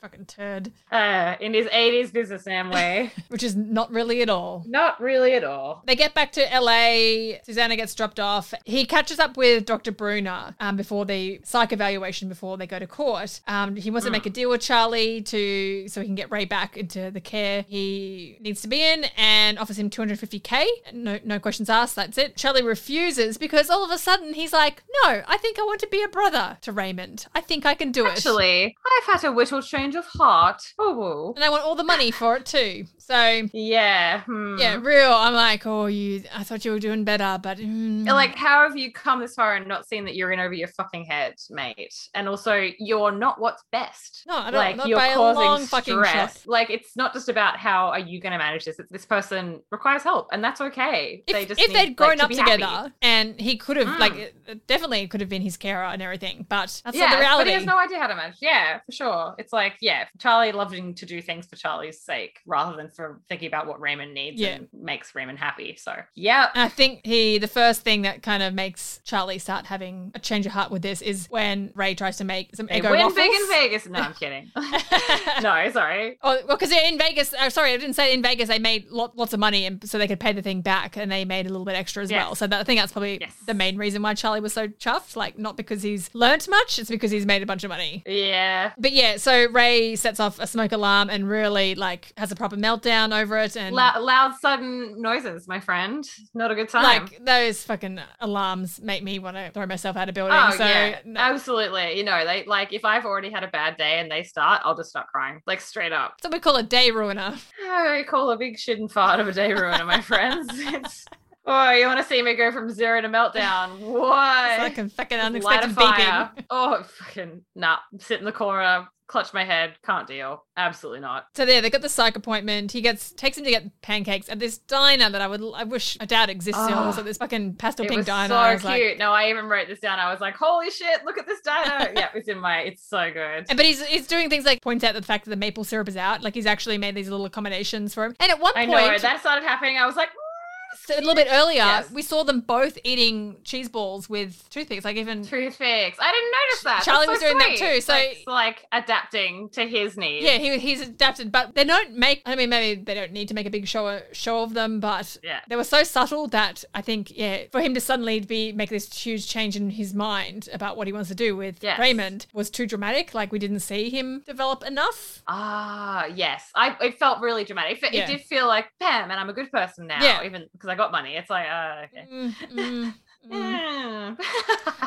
fucking turd, uh, in his 80s businessman way. which is not really at all. Not really at all. They get back to LA. Susanna gets dropped off. He catches up with Dr. Bruner um, before the psych evaluation before they go to court. Um, he wants to make a deal with Charlie to so he can get Ray back into the care he needs to be in and offers him 250k. No, no questions asked. That's it. Charlie refuses because all of a sudden he's like, "No, I think I want to be a brother to Raymond. I think I can do it." Actually, I've had a little of heart. Oh, and I want all the money for it too. So yeah. hmm. yeah, real. I'm like, oh, you. I thought you were doing better, but mm. Like, how have you come this far and not seen that you're in over your fucking head, mate? And also, you're not what's best. No, I don't- like not you're by a causing long fucking stress. shot. Like, it's not just about how are you going to manage this. It's, this person requires help, and that's okay. if, they just if need, they'd grown like, up be together happy. and he could have Mm. like definitely could have been his carer and everything but that's yeah, not the but reality he has no idea how to manage. Yeah, for sure. It's like, yeah, Charlie loving to do things for Charlie's sake rather than for thinking about what Raymond needs Yeah. and makes Raymond happy. So, yeah. I think he, the first thing that kind of makes Charlie start having a change of heart with this is when Ray tries to make some They Eggo win waffles. big in Vegas. No, I'm kidding. no, sorry. Oh, well, because in Vegas, oh, sorry, I didn't say in Vegas they made lot, lots of money, and so they could pay the thing back, and they made a little bit extra as Yes. well. So that, I think that's probably Yes. the main reason why Charlie was so chuffed. Like, not because he's learnt much, it's because he's made a bunch of money. Yeah. But yeah, so Ray sets off a smoke alarm and really like has a proper meltdown over it, and Loud, loud, sudden noises, my friend. Not a good time. like those fucking alarms make me want to throw myself out of building. Oh so yeah, no. absolutely. You know, they like if I've already had a bad day and they start, I'll just start crying, like straight up. so we call a day ruiner. Oh, I call a big shit and fart of a day ruiner, my friends. It's Oh, you want to see me go from zero to meltdown? What? It's like a fucking Just light a unexpected beeping. Oh, fucking nah. Sit in the corner, clutch my head. Can't deal. Absolutely not. So there, they got the psych appointment. He gets takes him to get pancakes at this diner that I would, I wish, I doubt exists still. Oh. So this fucking pastel pink diner. so cute. like- no, I even wrote this down. I was like, "Holy shit! Look at this diner." yeah, it's in my. It's so good. And- but he's he's doing things like points out the fact that the maple syrup is out. Like he's actually made these little accommodations for him. And at one I point, know that started happening. I was like, so a little bit earlier, Yes. we saw them both eating cheese balls with toothpicks. Like even toothpicks. I didn't notice that. Charlie That's was so doing that too, so- like, like adapting to his needs. yeah, he, he's adapted. But they don't make. I mean, maybe they don't need to make a big show show of them, but Yeah. they were so subtle that I think yeah, for him to suddenly be make this huge change in his mind about what he wants to do with Yes. Raymond was too dramatic. Like we didn't see him develop enough. Ah, yes. I it felt really dramatic. It, Yeah. it did feel like, Pam, and I'm a good person now. Yeah. Even because I got money. It's like, uh, okay. Mm, mm, mm.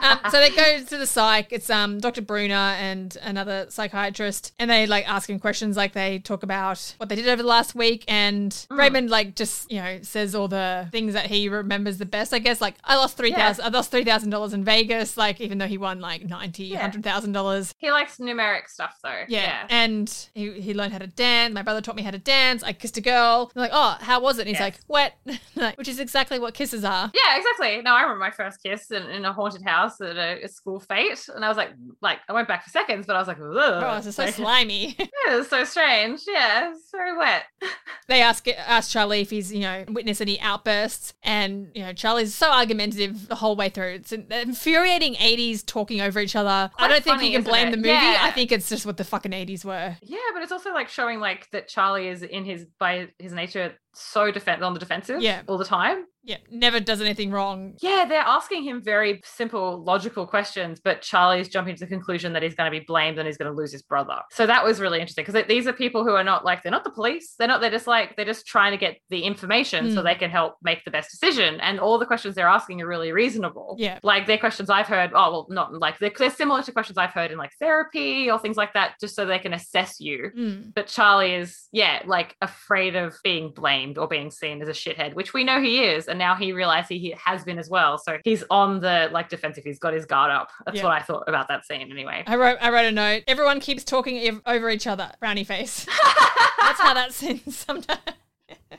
Um, so they go to the psych. It's um Dr. Bruner and another psychiatrist, and they like ask him questions. Like they talk about what they did over the last week, and Mm. Raymond like just you know says all the things that he remembers the best. I guess like I lost three thousand. I lost three thousand dollars in Vegas. Like even though he won like ninety, Yeah. hundred thousand dollars. he likes numeric stuff though. Yeah. and he, he learned how to dance. My brother taught me how to dance. I kissed a girl. They're like, oh, how was it? And he's Yes. like, wet, Like, which is exactly what kisses are. Yeah, exactly. No, I remember my first kiss in, in a haunted house at a, a school fete, and I was like, like I went back for seconds, but I was like, Ugh. Oh, this is so slimy. yeah, it's so strange. Yeah, it's very wet. they ask ask Charlie if he's you know witnessed any outbursts, and you know Charlie's so argumentative the whole way through. It's an infuriating '80s talking over each other. I don't think you can blame it? the movie. Yeah. I think it's just what the fucking '80s were. Yeah, but it's also like showing like that Charlie is in his by his nature so defend on the defensive. Yeah. all the time. Yeah, never does anything wrong. Yeah, they're asking him very simple, logical questions, but Charlie's jumping to the conclusion that he's going to be blamed and he's going to lose his brother. So that was really interesting because these are people who are not like they're not the police. They're not. They're just like they're just trying to get the information so Mm. they can help make the best decision. And all the questions they're asking are really reasonable. Yeah. like they're questions I've heard. Oh well, not like they're, they're similar to questions I've heard in like therapy or things like that, just so they can assess you. Mm. But Charlie is, yeah, like afraid of being blamed or being seen as a shithead, which we know he is. And now he realizes he has been as well. So he's on the like defensive. He's got his guard up. That's Yeah. what I thought about that scene anyway. I wrote I wrote a note. Everyone keeps talking ev- over each other. Brownie face. That's how that seems sometimes.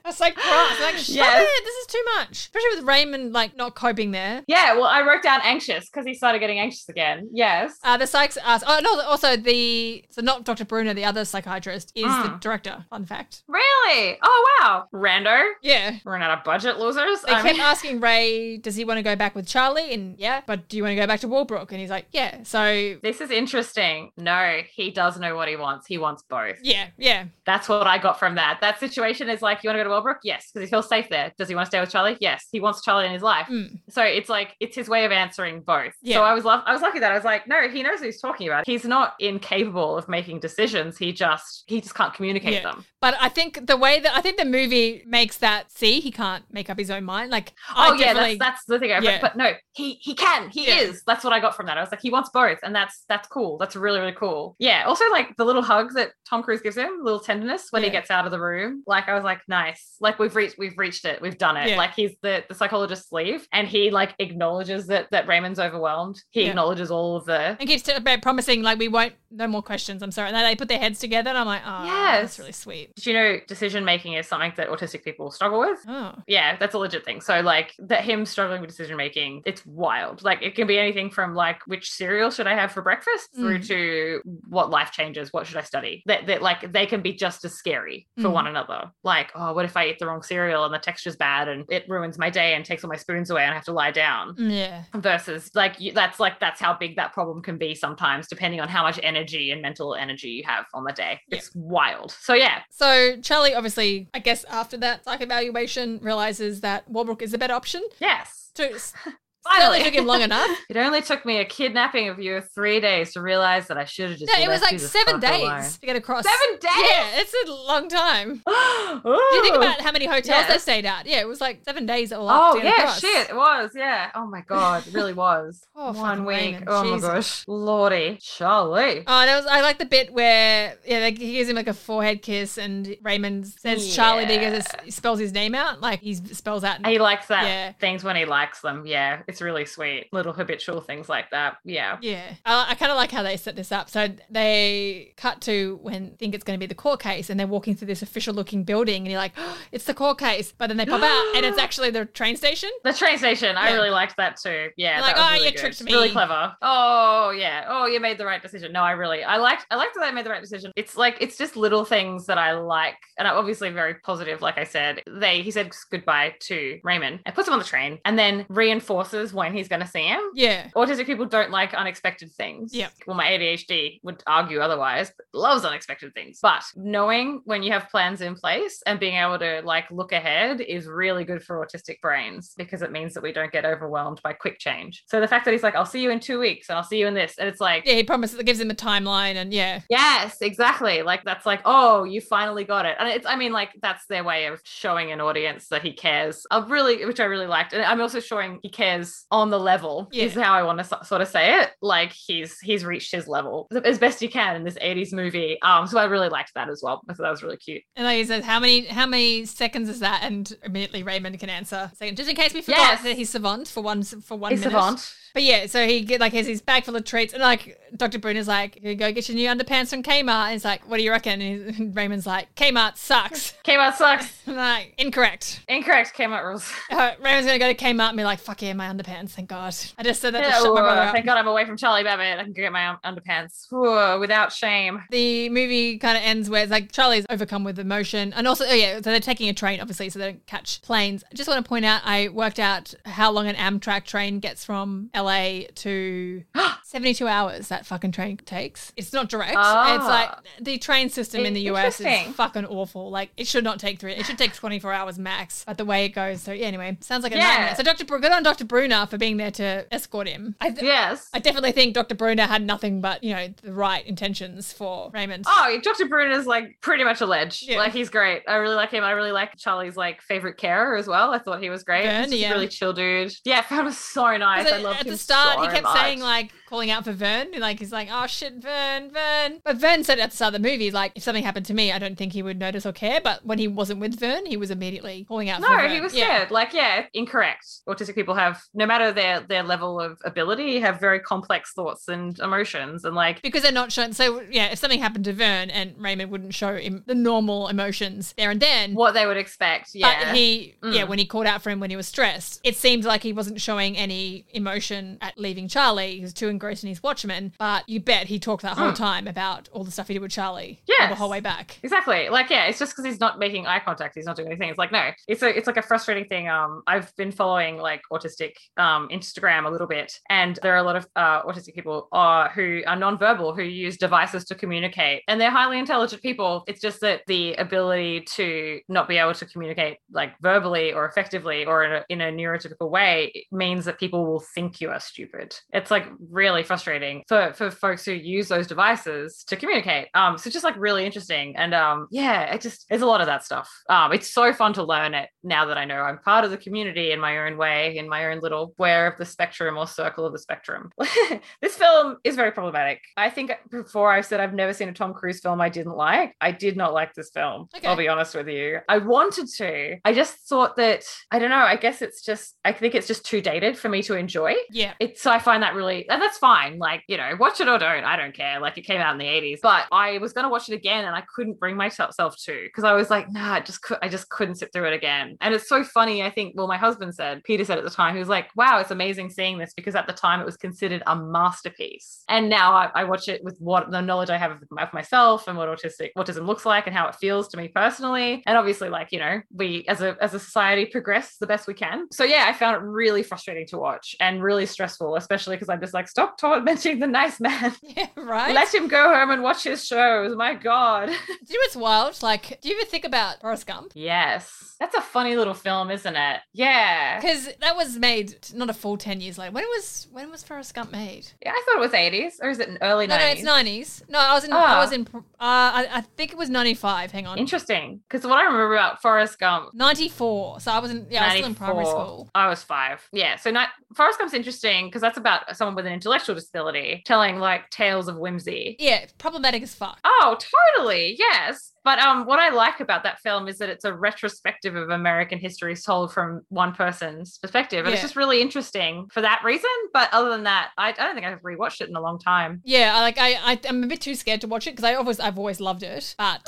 I was like, cross. Like, shut Yes. it. This is too much. Especially with Raymond like not coping there. yeah, well, I wrote down anxious because he started getting anxious again. Yes. Uh, the psychs asked. Oh no! Also, the so not Dr. Bruner, the other psychiatrist is the Mm. director. Fun fact. really? Oh, wow. Rando. Yeah. We're not a budget losers. They I kept mean- asking Ray, does he want to go back with Charlie? And yeah, but do you want to go back to Walbrook? And he's like, yeah. So this is interesting. No, he does know what he wants. He wants both. yeah, yeah, That's what I got from that. That situation is like, you want to go to Walbrook? Yes, because he feels safe there. Does he want to stay with Charlie? Yes, he wants Charlie in his life. Mm. So it's like it's his way of answering both. Yeah. So I was lo- I was lucky that I was like, no, he knows who he's talking about. He's not incapable of making decisions. He just he just can't communicate Yeah. them. But I think the way that I think the movie makes that see he can't make up his own mind. Like, Oh I yeah, that's that's the thing. But- Yeah. But, no, he he can. He Yeah. is. That's what I got from that. I was like, he wants both, and that's that's cool. That's really really cool. Yeah. Also, like the little hug that Tom Cruise gives him, little tenderness when he gets out of the room. Like I was like, nice. Like we've reached we've reached it. We've done it. Yeah. Like he's the the psychologist's sleeve, and he like acknowledges that that Raymond's overwhelmed. He Yeah. acknowledges all of the and keeps promising like we won't no more questions. I'm sorry. And they put their heads together, and I'm like, oh, that's Yes. really sweet. Did you know decision making is something that autistic people struggle with? Oh, Yeah, that's a legit thing. So like that him struggling with decision making, it's wild. Like it can be anything from like which cereal should I have for breakfast through Mm. to what life changes, what should I study? That that like they can be just as scary for Mm. one another. Like, oh, what if I eat the wrong cereal and the texture's bad and it ruins my day and takes all my spoons away and I have to lie down? Yeah. Versus like you, that's like that's how big that problem can be sometimes, depending on how much energy and mental energy you have on the day. Yeah. It's wild. So yeah, So Charlie, obviously, I guess after that psych evaluation, realizes that Walbrook is a better option. yes. To Finally Finally. took him long enough. It only took me a kidnapping of you three days to realize that I should have just. No, it was like seven days to get across. Seven days. Yeah, it's a long time. Do you think about how many hotels they stayed at? Yeah, it was like seven days all up Oh yeah, across. shit, it was. Yeah. Oh my god, it really was. Oh, One week. Raymond, Oh Jesus. my gosh, lordy, Charlie. Oh, it was, I like the bit where yeah, like, he gives him like a forehead kiss, and Raymond says Charlie because he spells his name out, like he spells out. He likes that Yeah. things when he likes them. Yeah, it's really sweet. Little habitual things like that. Yeah. Yeah, I, I kind of like how they set this up. So they cut to when think it's going to be the court case, and they're walking through this official-looking building, and you're like, oh, "It's the court case," but then they pop out, and it's actually the train station. The train station, I Yeah. really liked that too. Yeah, Like, "Oh, really you good. tricked Really clever. Oh yeah. Oh, you made the right decision. No, I really, I liked, I liked that they made the right decision. It's like it's just little things that I like, and I'm obviously very positive. Like I said, they he said goodbye to Raymond and puts him on the train, and then reinforces when he's going to see him. Yeah, Autistic people don't like unexpected things. Yeah. Well, my ADHD would argue otherwise, but loves unexpected things. But knowing when you have plans in place and being able to like look ahead is really good for autistic brains because it means that we don't get overwhelmed by quick change. So the fact that he's like, I'll see you in two weeks and I'll see you in this. And it's like, yeah. He promises, it gives him a timeline, and yeah, Yes, exactly. Like that's like, oh, you finally got it. And it's I mean, like that's their way of showing an audience that he cares. I really which I really liked. And I'm also showing he cares on the level, is how I want to so- sort of say it. Like he's he's reached his level as best he can in this 80s movie. Um, so I really liked that as well. I thought that was really cute. And like he says, how many how many seconds is that? And immediately Raymond can answer. Second, just in case we forgot Yes. that he's savant for one for one He's minute. savant. But yeah, so he get like has his bag full of treats, and like Dr. Bruner's like, "You go get your new underpants from Kmart." And he's like, "What do you reckon?" And, and Raymond's like, "Kmart sucks." Kmart sucks. Like, incorrect. Incorrect. Kmart rules. Uh, Raymond's gonna go to Kmart and be like, "Fuck yeah, my underpants! Thank God." I just said that to Yeah, shut my brother up. thank God I'm away from Charlie Babbitt. I can get my underpants Ooh, without shame. the movie kind of ends where it's like Charlie's overcome with emotion, and also, oh yeah, so they're taking a train, obviously, so they don't catch planes. I just want to point out, I worked out how long an Amtrak train gets from LA to 72 hours. That fucking train takes. It's not direct. Ah. It's like the train system in the US is fucking awful. Like it should not take three. It should take 24 hours max. But the way it goes, so yeah. Anyway, sounds like a Yeah. nightmare. So Dr. Br- good on Dr. Bruner for being there to escort him. I, th- Yes. I definitely think Dr. Bruner had nothing but you know the right intentions for Raymond. Oh, Dr. Bruner's like pretty much a ledge. Yeah. Like he's great. I really like him. I really like Charlie's like favorite carer as well. I thought he was great. He's yeah. really chill dude. Yeah, Vern was so nice. I loved at him the start, so he kept much. saying like calling out for Vern, like he's like, "Oh shit, Vern, Vern." But Vern said at the start of the movie, like, if something happened to me, I don't think he would notice or care. But when he wasn't with Vern, he was immediately calling out. for No, he was yeah. scared. Like, yeah, incorrect. Autistic people have, no matter their their level of ability, have very complex thoughts and emotions, and like, because they're not shown. So yeah, if something happened to Vern and Raymond wouldn't show him the normal emotions there and then. what they would expect. Yeah, But he, yeah, Mm. when he called out for him when he was stressed, it seemed like he wasn't showing any emotion at leaving Charlie. He was too engrossed in his Watchmen. But you bet he talked that whole Mm. time about all the stuff he did with Charlie. Yeah, the whole way back. Exactly. Like, yeah, it's just because he's not making eye contact. He's not doing anything. It's like, no, it's a, it's like a frustrating thing. Um, I've been following like autistic um Instagram a little bit, and there are a lot of uh, autistic people uh, who are nonverbal who use devices to communicate, and they're highly intelligent people. It's just that the ability to not be able to communicate like verbally or effectively or in a, in a neurotypical way means that people will think you are stupid. It's like really frustrating for for folks who use those devices to communicate. Um, so just like really interesting, and um, yeah, it just there's a lot of that stuff. Um, it's so fun to learn it now that I know I'm part of the community in my own way, in my own little where of the spectrum or circle of the spectrum. this film is very problematic. I think before I said I've never seen a Tom Cruise film I didn't like. I did not like this film. Okay. I'll be honest with you. I wanted to. I just thought that I don't know. I guess it's just I think it's just too dated for me to enjoy Yeah. it's so I find that really and that's fine. Like, you know, watch it or don't. I don't care. Like it came out in the 80s. But I was gonna watch it again and I couldn't bring myself to because I was like, nah, I just I just couldn't sit through it again. And it's so funny. I think, well, my husband said, Peter said at the time, he was like, wow, it's amazing seeing this because at the time it was considered a masterpiece. And now I, I watch it with what the knowledge I have of, of myself and what autistic autism looks like and how it feels to me personally. And obviously, like, you know, we as a as a society progress the best we can. So yeah, I found it really frustrating to watch and really stressful, especially because I'm just like, stop stop tormenting the nice man. Yeah, right. Let him go home and watch his shows. My God. do you know what's wild? Like, do you ever think about Forrest Gump? yes. That's a funny little film, isn't it? Yeah. Because that was made not a full ten years later. When was when was Forrest Gump made? Yeah, I thought it was 80s, or is it early 90s? No, no, it's nineties. No, I was in. I Ah. was in. Uh, I, I think it was ninety five. Hang on, Interesting. Because what I remember about Forrest Gump ninety four. So I was in. Yeah, I was still in primary school. I was five. Yeah. So not, Forrest Gump's interesting because that's about someone with an intellectual disability telling like tales of whimsy. Yeah, problematic as fuck. Oh, totally. Yes. But um, what I like about that film is that it's a retrospective of American history told from one person's perspective. And it's just really interesting for that reason. But other than that, I, I don't think I've rewatched it in a long time. Yeah, like. I, I I'm a bit too scared to watch it because I always I've always loved it, but.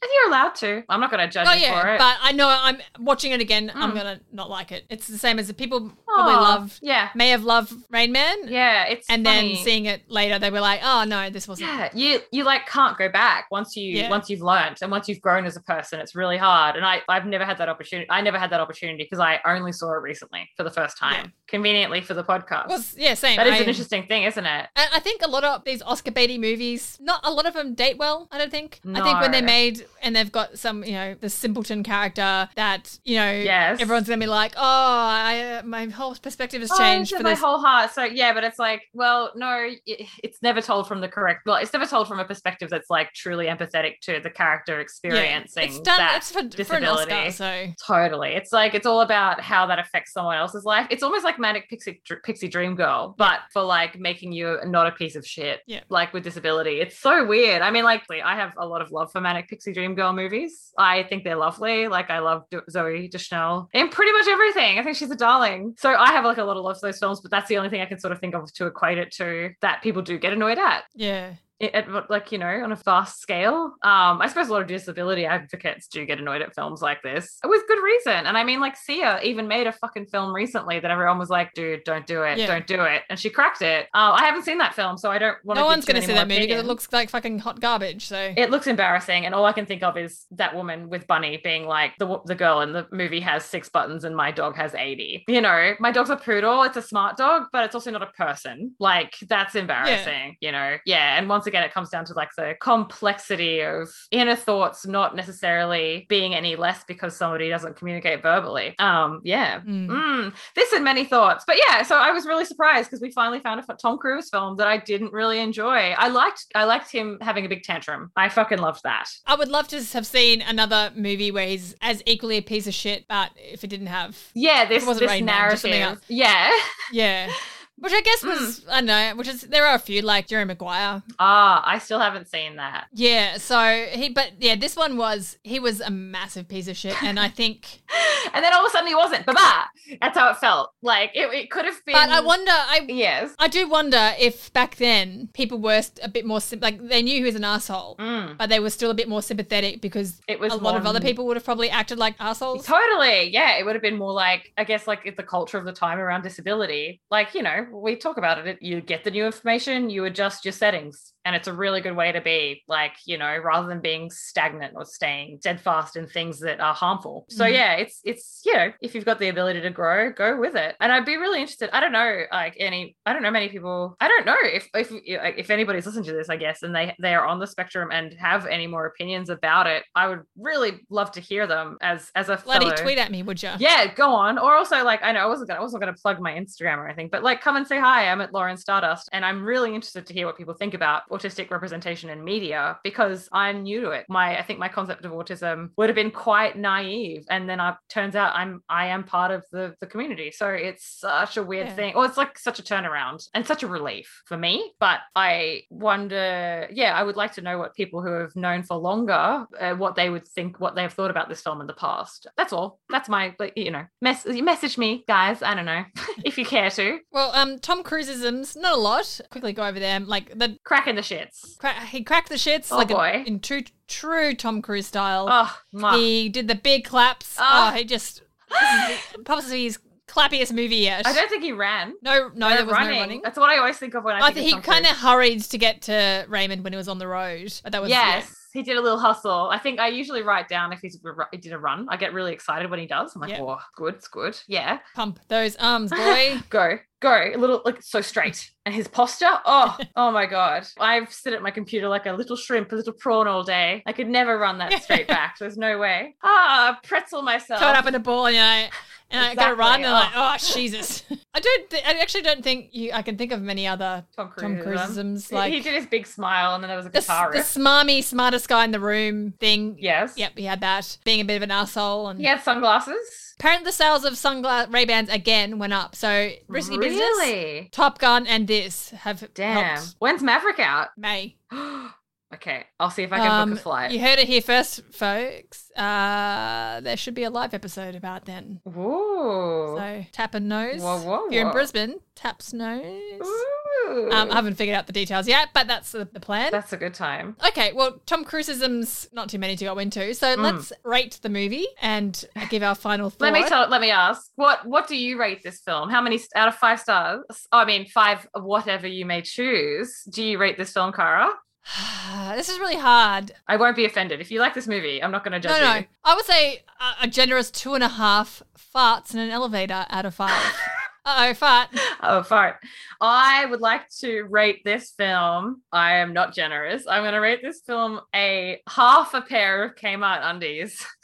And you're allowed to. I'm not going to judge Oh you yeah, for it. but I know I'm watching it again. I'm Mm. gonna not like it. It's the same as the people probably Aw, love Yeah. may have loved Rain Man, Yeah. It's and funny. then seeing it later, they were like, "Oh no, this wasn't." yeah you you like can't go back once you Yeah. once you've learned and once you've grown as a person it's really hard and i i've never had that opportunity i never had that opportunity because i only saw it recently for the first time Yeah. conveniently for the podcast Well, yeah, same. that is I- an interesting thing isn't it And I think a lot of these Oscar baity movies, not a lot of them date well. I don't think. I think when they're made and they've got some, you know, the simpleton character that you know, Yes. everyone's gonna be like, "Oh, I, uh, my whole perspective has Oh, changed with for my this." whole heart so yeah but it's like well no it- it's never told from the correct well it's never told from a perspective that's like truly empathetic to the character yeah, experiencing it's done. that It's for, for an Oscar, disability. so Totally. It's like it's all about how that affects someone else's life. It's almost like Manic Pixie Pixie Dream Girl, but for like making you not a piece of shit. Yeah. Like with disability. It's so weird. I mean, like I have a lot of love for Manic Pixie Dream Girl movies. I think they're lovely. Like I love Zooey Deschanel in pretty much everything. I think she's a darling. So I have like a lot of love for those films, but that's the only thing I can sort of think of to equate it to that people do get annoyed at yeah. It- at like you know on a vast scale um i suppose a lot of disability advocates do get annoyed at films like this with good reason and i mean like sia even made a fucking film recently that everyone was like dude don't do it Yeah. don't do it and she cracked it uh, i haven't seen that film so i don't want to. No one's gonna see that movie because it looks like fucking hot garbage. So it looks embarrassing, and all I can think of is that woman with Bunny being like, the the girl in the movie has six buttons, and my dog has eighty. You know, my dog's a poodle; it's a smart dog, but it's also not a person. Like that's embarrassing. You know, yeah. And once again, it comes down to like the complexity of inner thoughts not necessarily being any less because somebody doesn't communicate verbally. Um, yeah. Mm. Mm, this and many thoughts. But yeah, so I was really surprised because we finally found a Tom Cruise film that I didn't really enjoy. I liked I liked him having a big tantrum. I fucking loved that. I would love to have seen another movie where he's as equally a piece of shit, but if it didn't have, Yeah, this wasn't this Rain Man, something narrative. else. Yeah. yeah. Which I guess was I don't know. Which is there are a few like Jerry Maguire. Ah, I still haven't seen that. Yeah. So he, but yeah, this one was he was a massive piece of shit, and I think. And then all of a sudden he wasn't. Baba. That's how it felt. Like it, it could have been. But I wonder. I Yes. I do wonder if back then people were a bit more like they knew he was an asshole, Mm. but they were still a bit more sympathetic because It was a lot of other people would have probably acted like assholes. Totally. Yeah. It would have been more like, I guess, like the culture of the time around disability. Like, you know, we talk about it. You get the new information, you adjust your settings. And it's a really good way to be, like, you know, rather than being stagnant or staying steadfast in things that are harmful. So Mhm. yeah, it's it's you know, if you've got the ability to grow, go with it. And I'd be really interested. I don't know, like any, I don't know many people. I don't know if if if anybody's listening to this, I guess, and they they are on the spectrum and have any more opinions about it. I would really love to hear them as as a Bloody fellow. tweet at me, would you? Yeah, go on. Or also, like, I know I wasn't gonna, I wasn't gonna plug my Instagram or anything, but like, come and say hi. I'm at Lauren Stardust, and I'm really interested to hear what people think about autistic representation in media because I'm new to it. My, I think my concept of autism would have been quite naive, and then I turns out I'm, I am part of the the community. So it's such a weird Yeah. thing. Or it's like such a turnaround and such a relief for me. But I wonder, yeah, I would like to know what people who have known for longer, uh, what they would think, what they've thought about this film in the past. That's all. That's my, you know, mess. Message me, guys. I don't know if you care to. Well, um, Tom Cruiseisms, not a lot. Quickly go over them. Like the Cracking the shits. cra- he cracked the shits Oh, like boy. in true true Tom Cruise style. Oh, mwah. he did the big claps. Ah. Oh, he just this is the- possibly his clappiest movie yet. I don't think he ran. no, no, No there was running. no running. That's what I always think of when I, I think think he kind of hurried to get to Raymond when he was on the road. That was. Yes. He did a little hustle. I think I usually write down if he's he did a run. I get really excited when he does. I'm like, Yep. oh, good, it's good. Yeah, Pump those arms, boy. go, go, a little like so straight. And his posture, oh, oh my god. I've sit at my computer like a little shrimp, a little prawn all day. I could never run that straight back. There's no way. Ah, pretzel myself. Caught up in a ball and I and I gotta run Exactly. and I'm like, oh, oh Jesus. I don't th- I actually don't think you I can think of many other Tom Cruise. Tom Cruiseisms like he did his big smile, and then there was a the, guitar the riff. smarmy, smartest guy in the room thing. yes. Yep, he had that. Being a bit of an asshole and He had sunglasses. apparently the sales of sunglass Ray Bans again went up. So risky business. Really? Top Gun and this have Damn. helped When's Maverick out? May. okay, I'll see if I can Um, book a flight. You heard it here first, folks. Uh, there should be a live episode about then. Ooh. So tap and nose. Whoa, whoa, if you're in whoa. Brisbane, taps nose. Ooh. Um, I haven't figured out the details yet, but that's the, the plan. That's a good time. Okay, well, Tom Cruiseisms not too many to go into, so let's rate the movie and give our final thought. Mm. Let me tell. Let me ask. What What do you rate this film? How many out of five stars? Oh, I mean, five. of Whatever you may choose. Do you rate this film, Cara? this is really hard. I won't be offended if you like this movie. I'm not going to No, judge no, you. I would say a, a generous two and a half farts in an elevator out of five. oh, fart. Oh, fart. I would like to rate this film. I am not generous. I'm going to rate this film a half a pair of Kmart undies.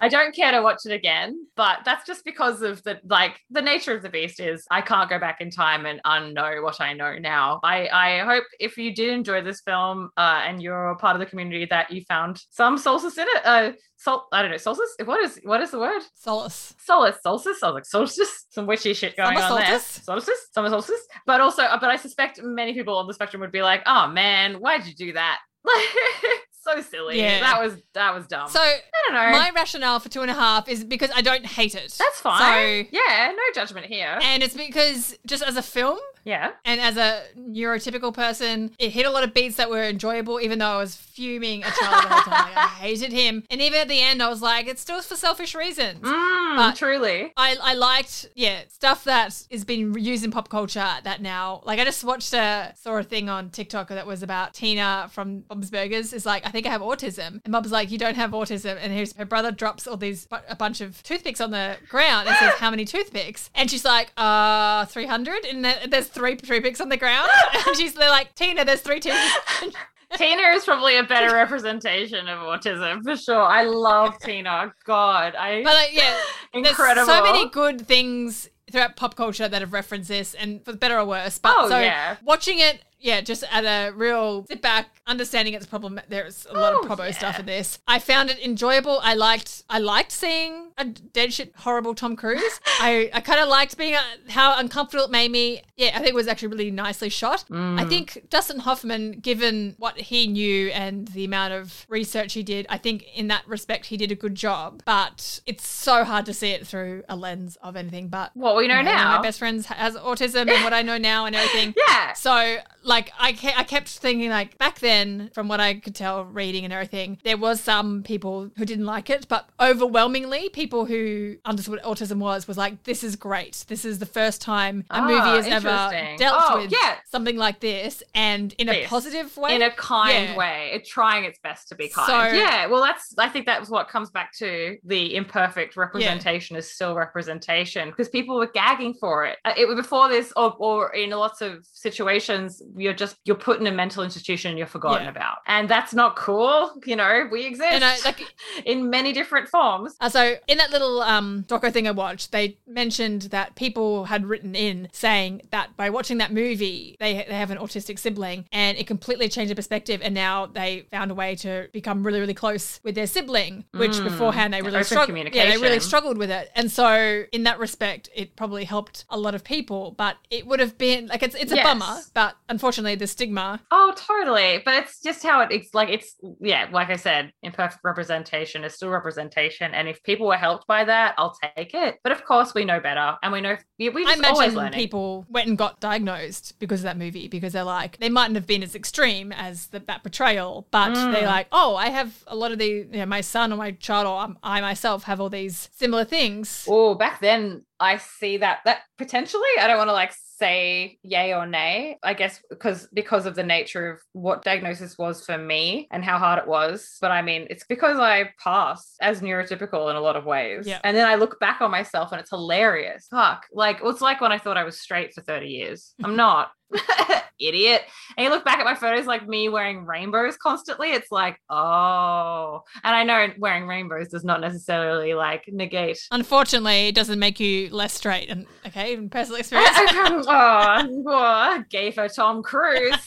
I don't care to watch it again, but that's just because of the like the nature of the beast is I can't go back in time and unknow what I know now. I I hope if you did enjoy this film uh, and you're a part of the community that you found some solstice in it. Uh, sol I don't know solstice. What is what is the word? Solace. Solace, solstice. I was like solstice. Some witchy shit going Summer on there. solstice? Solstice, summer solstice. But also, uh, but I suspect many people on the spectrum would be like, "Oh man, why'd you do that?" so silly. Yeah. That was that was dumb. So I don't know. my rationale for two and a half is because I don't hate it. That's fine. So, yeah, no judgment here. and it's because just as a film, yeah. And as a neurotypical person, it hit a lot of beats that were enjoyable, even though I was fuming at Charlie the whole time. Like, I hated him. And even at the end, I was like, it's still for selfish reasons. Mm, But- truly. I, I liked, yeah, stuff that is being used in pop culture that now, like I just watched a, saw a thing on TikTok that was about Tina from Bob's Burgers. Is like, I think I have autism. And Bob's like, you don't have autism. And his, her brother drops all these, a bunch of toothpicks on the ground and says, how many toothpicks? And she's like, uh, 300. And there's three toothpicks on the ground. and she's they're like, Tina, there's three toothpicks. Tina is probably a better representation of autism for sure. I love Tina. God, I but like, yeah, incredible. So many good things throughout pop culture that have referenced this, and for better or worse. But Oh, so yeah. watching it, yeah, just at a real sit back, understanding its problem. There's a lot Oh, of probo yeah. stuff in this. I found it enjoyable. I liked, I liked seeing a dead shit horrible Tom Cruise. I, I kind of liked being uh how uncomfortable it made me. Yeah, I think it was actually really nicely shot. I Mm. think Dustin Hoffman, given what he knew and the amount of research he did, I think in that respect he did a good job. But it's so hard to see it through a lens of anything but what we know you know, now. My best friend has autism and what I know now and everything. yeah. So, like, I, ke- I kept thinking, like, back then, from what I could tell reading and everything, there was some people who didn't like it, but overwhelmingly, people who understood what autism was, was like, this is great. This is the first time a Ah, movie has ever dealt Oh, with yeah. something like this and in a positive way. in a kind Yeah. way, trying its best to be kind. So- yeah, well, that's I think that's what comes back to the imperfect representation is still representation because people were gagging for it. Uh, It was before this, or, or in lots of situations, you're just you're put in a mental institution and you're forgotten Yeah. about, and that's not cool. You know, we exist And I- like- in many different forms. Uh, so in that little um, doco thing I watched, they mentioned that people had written in saying that by watching that movie, they they have an autistic sibling, and it completely changed their perspective. And now they found a way to become really really close with their sibling, which Mm, beforehand they really struggled. Yeah, they really struggled with it. And so in that respect, it probably helped a lot of people. But it would have been like it's it's a Yes. bummer, but unfortunately the stigma. Oh, totally. But it's just how it, it's like, it's, yeah, like I said, imperfect representation is still representation. And if people were helped by that, I'll take it. But of course, we know better. And we know, we, we just always imagine learning. people went and got diagnosed because of that movie because they're like they mightn't have been as extreme as the, that portrayal, but Mm. they're like, oh, I have a lot of the, you know, my son or my child or um, I myself have all these similar things. Oh, back then I see that that potentially. I don't want to like say yay or nay. I guess because because of the nature of what diagnosis was for me and how hard it was. But I mean, it's because I passed as neurotypical in a lot of ways. Yeah. And then I look back on myself and it's hilarious. Fuck. Like it's like when I thought I was straight for 30 years. I'm not. Idiot. And you look back at my photos like me wearing rainbows constantly, it's like, oh. And I know wearing rainbows does not necessarily like negate Unfortunately, it doesn't make you less straight. And okay, in personal experience. oh, oh, gay for Tom Cruise.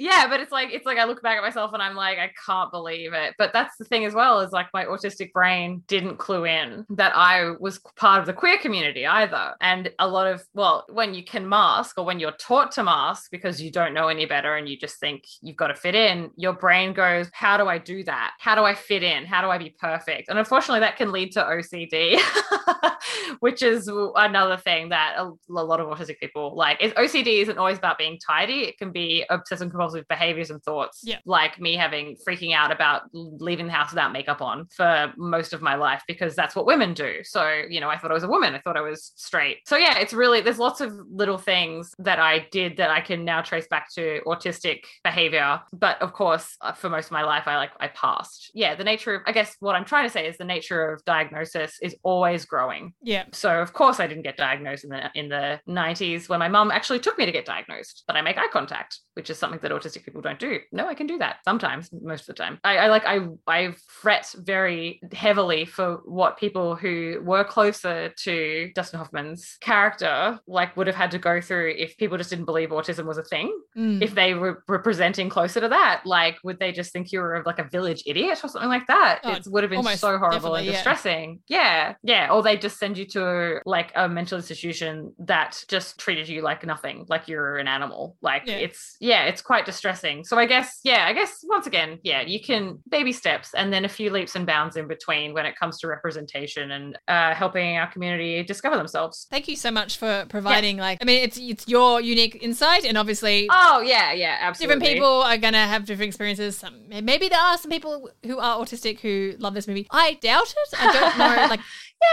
Yeah, but it's like it's like I look back at myself and I'm like, I can't believe it. But that's the thing as well, is like my autistic brain didn't clue in that I was part of the queer community either. And a lot of well, when you can mask or when you're taught to mask because you don't know any better and you just think you've got to fit in, your brain goes, How do I do that? How do I fit in? How do I be perfect? And unfortunately that can lead to OCD, which is another thing that a, lot of autistic people like. Is OCD isn't always about being tidy, it can be obsessive compulsive behaviors and thoughts Yeah. like me having freaking out about leaving the house without makeup on for most of my life because that's what women do so you know i thought i was a woman i thought i was straight so yeah it's really there's lots of little things that i did that i can now trace back to autistic behavior but of course uh, for most of my life i like i passed yeah the nature of i guess what i'm trying to say is the nature of diagnosis is always growing yeah. so of course I didn't get diagnosed in the in the 90s when my mum actually took me to get diagnosed. But I make eye contact, which is something that autistic people don't do. No, I can do that sometimes, most of the time. I, I like I I fret very heavily for what people who were closer to Dustin Hoffman's character like would have had to go through if people just didn't believe autism was a thing. Mm. If they were representing closer to that, like would they just think you were like a village idiot or something like that? Oh, it would have been so horrible and yeah. distressing. Yeah, yeah. Or they just send you to like a mental institution that just treated you like nothing, like you're an animal. Like Yeah. it's yeah, it's quite distressing. So I guess yeah, I guess once again, yeah, you can baby steps and then a few leaps and bounds in between when it comes to representation and uh, helping our community discover themselves. Thank you so much for providing. Like, I mean, it's it's your unique insight, and obviously, Oh yeah, yeah, absolutely. different people are gonna have different experiences. Some maybe there are some people who are autistic who love this movie. I doubt it. I don't know. Like,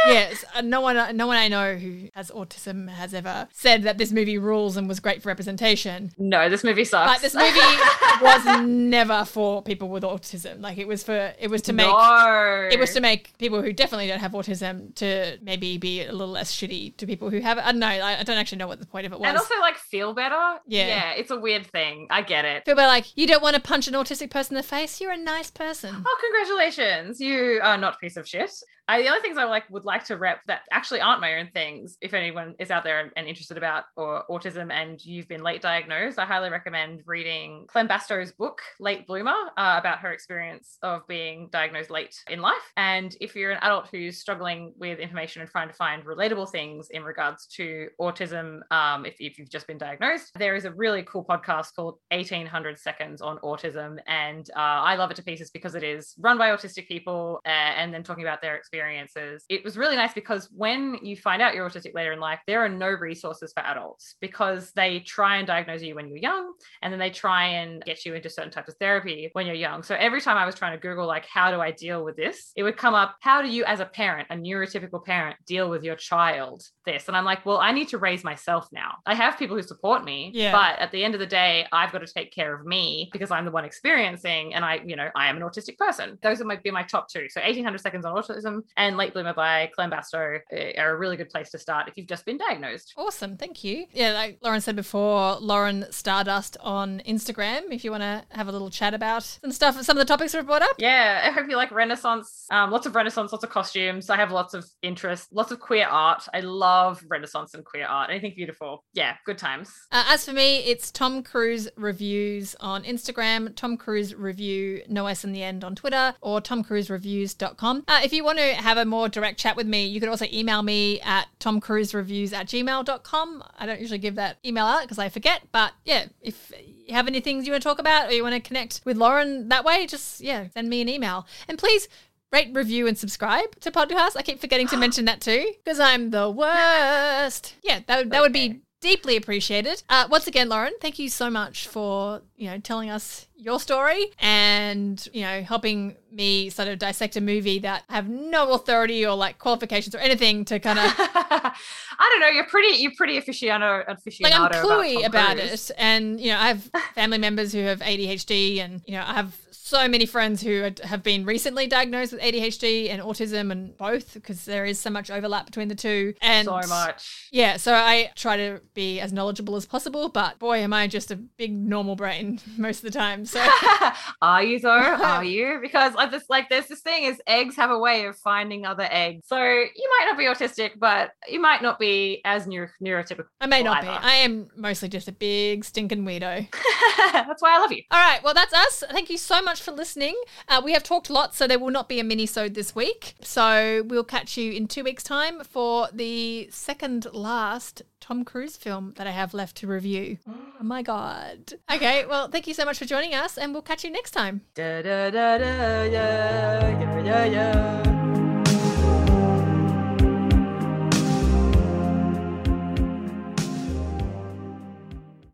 yes, uh, no one, no one I know who has autism has ever said that this movie rules and was great for representation. No, this movie sucks. But this movie was never for people with autism. Like, it was for it was to make. no. It was to make people who definitely don't have autism to maybe be a little less shitty to people who have it. I don't know. I, I don't actually know what the point of it was. and also like feel better. Yeah. yeah, it's a weird thing. I get it. Feel better like you don't want to punch an autistic person in the face. You're a nice person. Oh, congratulations! You are not a piece of shit. I, the other things I like would like to rep that actually aren't my own things. If anyone is out there and, interested about or autism and you've been late diagnosed, I highly recommend reading Clem Bastow's book Late Bloomer uh, about her experience of being diagnosed late in life. And if you're an adult who's struggling with information and trying to find relatable things in regards to autism, um, if, if you've just been diagnosed, there is a really cool podcast called 1800 Seconds on Autism, and uh, I love it to pieces because it is run by autistic people uh, and then talking about their experiences. It was really nice because when you find out you're autistic later in life, there are no resources for adults because they try and diagnose you when you're young and then they try and get you into certain types of therapy when you're young. So every time I was trying to Google, like, how do I deal with this? It would come up, how do you, as a parent, a neurotypical parent, deal with your child this? And I'm like, well, I need to raise myself now. I have people who support me, Yeah. but at the end of the day, I've got to take care of me because I'm the one experiencing and I, you know, I am an autistic person. Those are my be my top two. So 1800 Seconds on Autism and Late Bloomer by Clem Bastow uh, are a really good place to start if you've just been diagnosed. Awesome, thank you. Yeah, like Lauren said before, Lauren Stardust on Instagram. If you want to have a little chat about some stuff, some of the topics we've brought up. Yeah, I hope you like Renaissance. Um, lots of Renaissance, lots of costumes. I have lots of interest, lots of queer art. I love Renaissance and queer art. Anything beautiful. Yeah, good times. Uh, as for me, it's Tom Cruise Reviews on Instagram, Tom Cruise Review, no S in the end on Twitter, or tomcruisereviews.com. Uh, if you want to have a more direct chat with me, you could also email me at tomcruisereviews at gmail.com. I don't usually give that email out because I forget, but yeah, if you have any things you want to talk about or you want to connect with Lauren that way, just yeah, send me an email. And please rate, review, and subscribe to podcasts. I keep forgetting to mention that too because I'm the worst. Yeah, that would, that would be deeply appreciated. Uh, once again, Lauren, thank you so much for you know telling us your story and you know helping me sort of dissect a movie that I have no authority or like qualifications or anything to kind of. I don't know. You're pretty. You're pretty aficionado. aficionado like I'm about cluey about, Cruise. it, and you know I have family members who have ADHD, and you know I have so many friends who have been recently diagnosed with ADHD and autism and both because there is so much overlap between the two. And So much. Yeah, so I try to be as knowledgeable as possible, but boy, am I just a big normal brain most of the time. So Are you though? Are you? Because I just like there's this thing is eggs have a way of finding other eggs. So you might not be autistic, but you might not be as neuro- neurotypical. I may not be. I am mostly just a big stinking weirdo. That's why I love you. All right, well, that's us. Thank you so much for listening. Uh, we have talked lots, so there will not be a mini-sode this week. So we'll catch you in two weeks' time for the second last Tom Cruise film that I have left to review. Oh my god. Okay, well, thank you so much for joining us, and we'll catch you next time. Da, da, da,